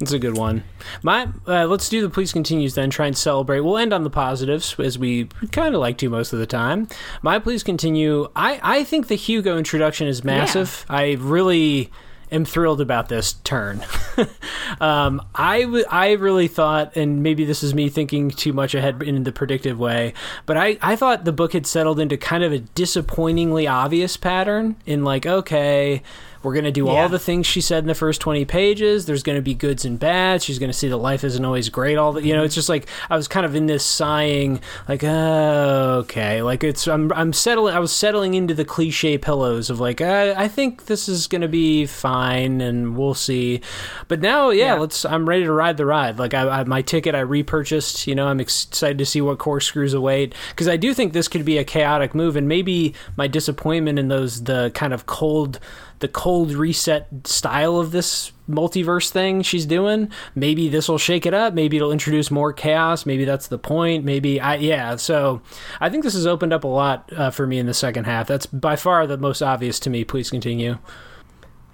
It's a good one. My, uh, let's do the please continues then. Try and celebrate. We'll end on the positives as we kind of like to most of the time. My please continue. I I think the Hugo introduction is massive. I really am thrilled about this turn. um, I, w- I really thought, and maybe this is me thinking too much ahead in the predictive way, but I, I thought the book had settled into kind of a disappointingly obvious pattern in like, okay, we're going to do Yeah. all the things she said in the first 20 pages. There's going to be goods and bads. She's going to see that life isn't always great. All the, you know, it's just like I was kind of in this sighing, like, oh, okay. Like it's, I'm, I'm settling, I was settling into the cliche pillows of like, uh, I think this is going to be fine and we'll see. But now, yeah, Yeah. let's, I'm ready to ride the ride. Like I, I my ticket, I repurchased, you know, I'm excited to see what corkscrews await because I do think this could be a chaotic move and maybe my disappointment in those, the kind of cold, the cold reset style of this multiverse thing she's doing maybe this will shake it up. Maybe it'll introduce more chaos. Maybe that's the point. Maybe i yeah. So i think this has opened up a lot uh, for me in the second half. That's by far the most obvious to me. Please continue.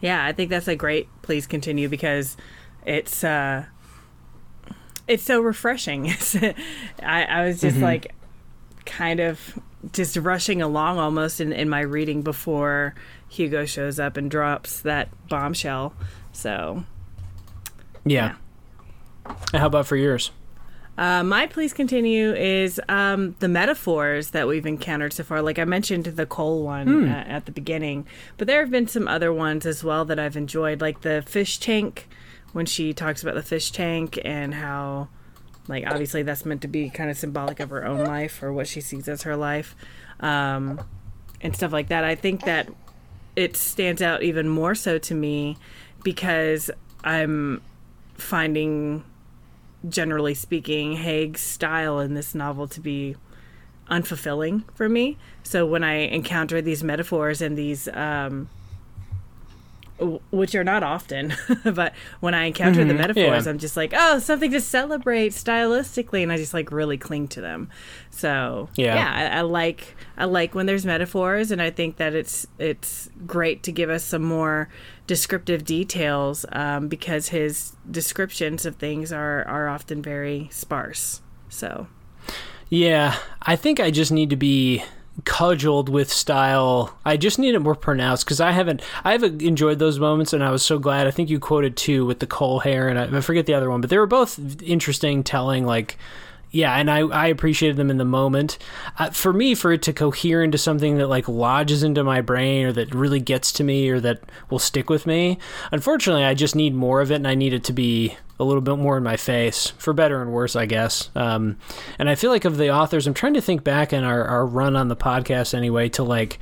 Yeah, I think that's a great please continue because it's uh it's so refreshing. I, I was just like kind of just rushing along almost in, in my reading before Hugo shows up and drops that bombshell. So yeah, And how about for yours Uh, my please continue is um, the metaphors that we've encountered so far. Like I mentioned the coal one uh, at the beginning, but there have been some other ones as well that I've enjoyed, like the fish tank when she talks about the fish tank and how, like, obviously that's meant to be kind of symbolic of her own life or what she sees as her life, um, and stuff like that. I think that it stands out even more so to me because I'm finding generally speaking, Haig's style in this novel to be unfulfilling for me. So when I encounter these metaphors and these, um, which are not often, but when I encounter the metaphors, yeah. I'm just like, oh, something to celebrate stylistically, and I just like really cling to them. So Yeah. I, I like I like when there's metaphors, and I think that it's it's great to give us some more descriptive details um, because his descriptions of things are are often very sparse. So Yeah, I think I just need to be cudgeled with style. I just need it more pronounced because I haven't. I haven't enjoyed those moments, and I was so glad. I think you quoted two with the coal hair, and I, I forget the other one, but they were both interesting, telling like. Yeah, and I, I appreciated them in the moment. Uh, for me, for it to cohere into something that like lodges into my brain or that really gets to me or that will stick with me, unfortunately, I just need more of it, and I need it to be a little bit more in my face, for better and worse, I guess. Um, and I feel like of the authors, I'm trying to think back in our, our run on the podcast anyway to like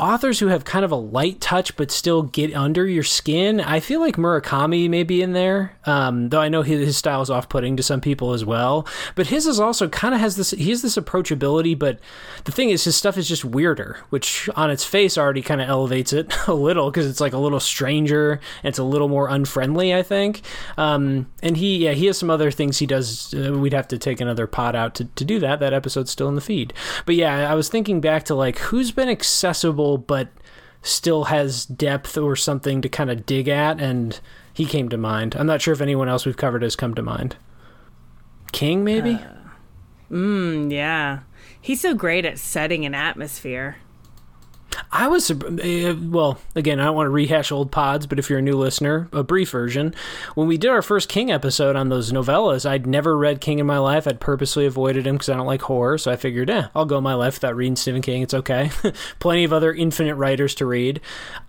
authors who have kind of a light touch but still get under your skin. I feel like Murakami may be in there, um, though I know his, his style is off-putting to some people as well. But his is also kind of has this. He has this approachability, but the thing is, his stuff is just weirder, which on its face already kind of elevates it a little because it's like a little stranger and it's a little more unfriendly. I think. Um, and he, yeah, he has some other things he does. Uh, we'd have to take another pot out to, to do that. That episode's still in the feed. But yeah, I was thinking back to like who's been accessible but still has depth or something to kind of dig at, and he came to mind. I'm not sure if anyone else we've covered has come to mind. King, maybe? mm, yeah, he's so great at setting an atmosphere. I was uh, well. Again, I don't want to rehash old pods, but if you're a new listener, a brief version. When we did our first King episode on those novellas, I'd never read King in my life. I'd purposely avoided him because I don't like horror. So I figured, eh, I'll go my life without reading Stephen King. It's okay. Plenty of other infinite writers to read.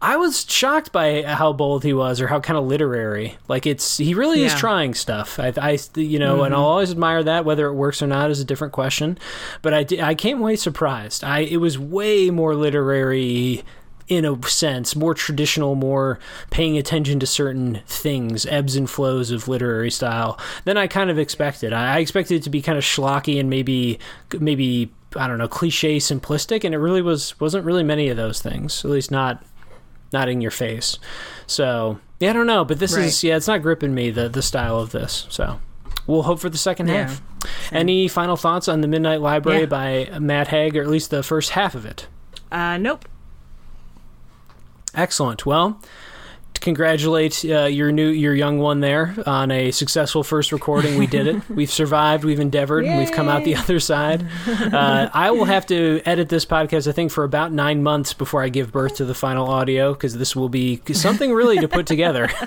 I was shocked by how bold he was, or how kind of literary. Like it's he really is trying stuff. I, I you know, and I'll always admire that. Whether it works or not is a different question. But I I came away surprised. I it was way more literary in a sense, more traditional, more paying attention to certain things, ebbs and flows of literary style than I kind of expected. I, expected it to be kind of schlocky and maybe maybe I don't know, cliche, simplistic, and it really was wasn't really many of those things. At least not not in your face. So yeah, I don't know, but this is yeah, it's not gripping me the the style of this. So we'll hope for the second Yeah. half. Any final thoughts on the Midnight Library Yeah. by Matt Haig, or at least the first half of it? Uh, nope. Excellent. Well, congratulate uh, your new your young one there on a successful first recording. We did it. We've survived. We've endeavored, and we've come out the other side. Uh, I will have to edit this podcast, I think, for about nine months before I give birth to the final audio because this will be something really to put together.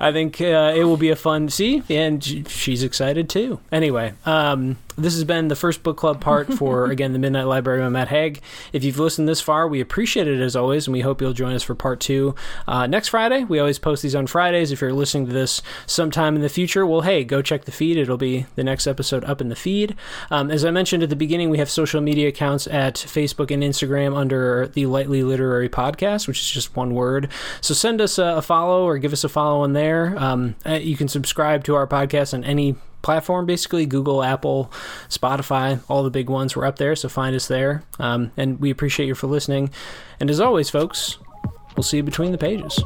I think uh, it will be a fun see, and she's excited too. Anyway, um, this has been the first book club part for again the Midnight Library by Matt Haig. If you've listened this far, we appreciate it as always, and we hope you'll join us for part two uh, next Friday. We always post these on Fridays. If you're listening to this sometime in the future, well, hey, go check the feed. It'll be the next episode up in the feed. Um, as I mentioned at the beginning, we have social media accounts at Facebook and Instagram under the Lightly Literary Podcast, which is just one word. So send us a, a follow or give us a follow on there. Um, uh, you can subscribe to our podcast on any platform basically Google, Apple, Spotify, all the big ones. We're up there, so find us there. Um, and we appreciate you for listening. And as always, folks, we'll see you between the pages.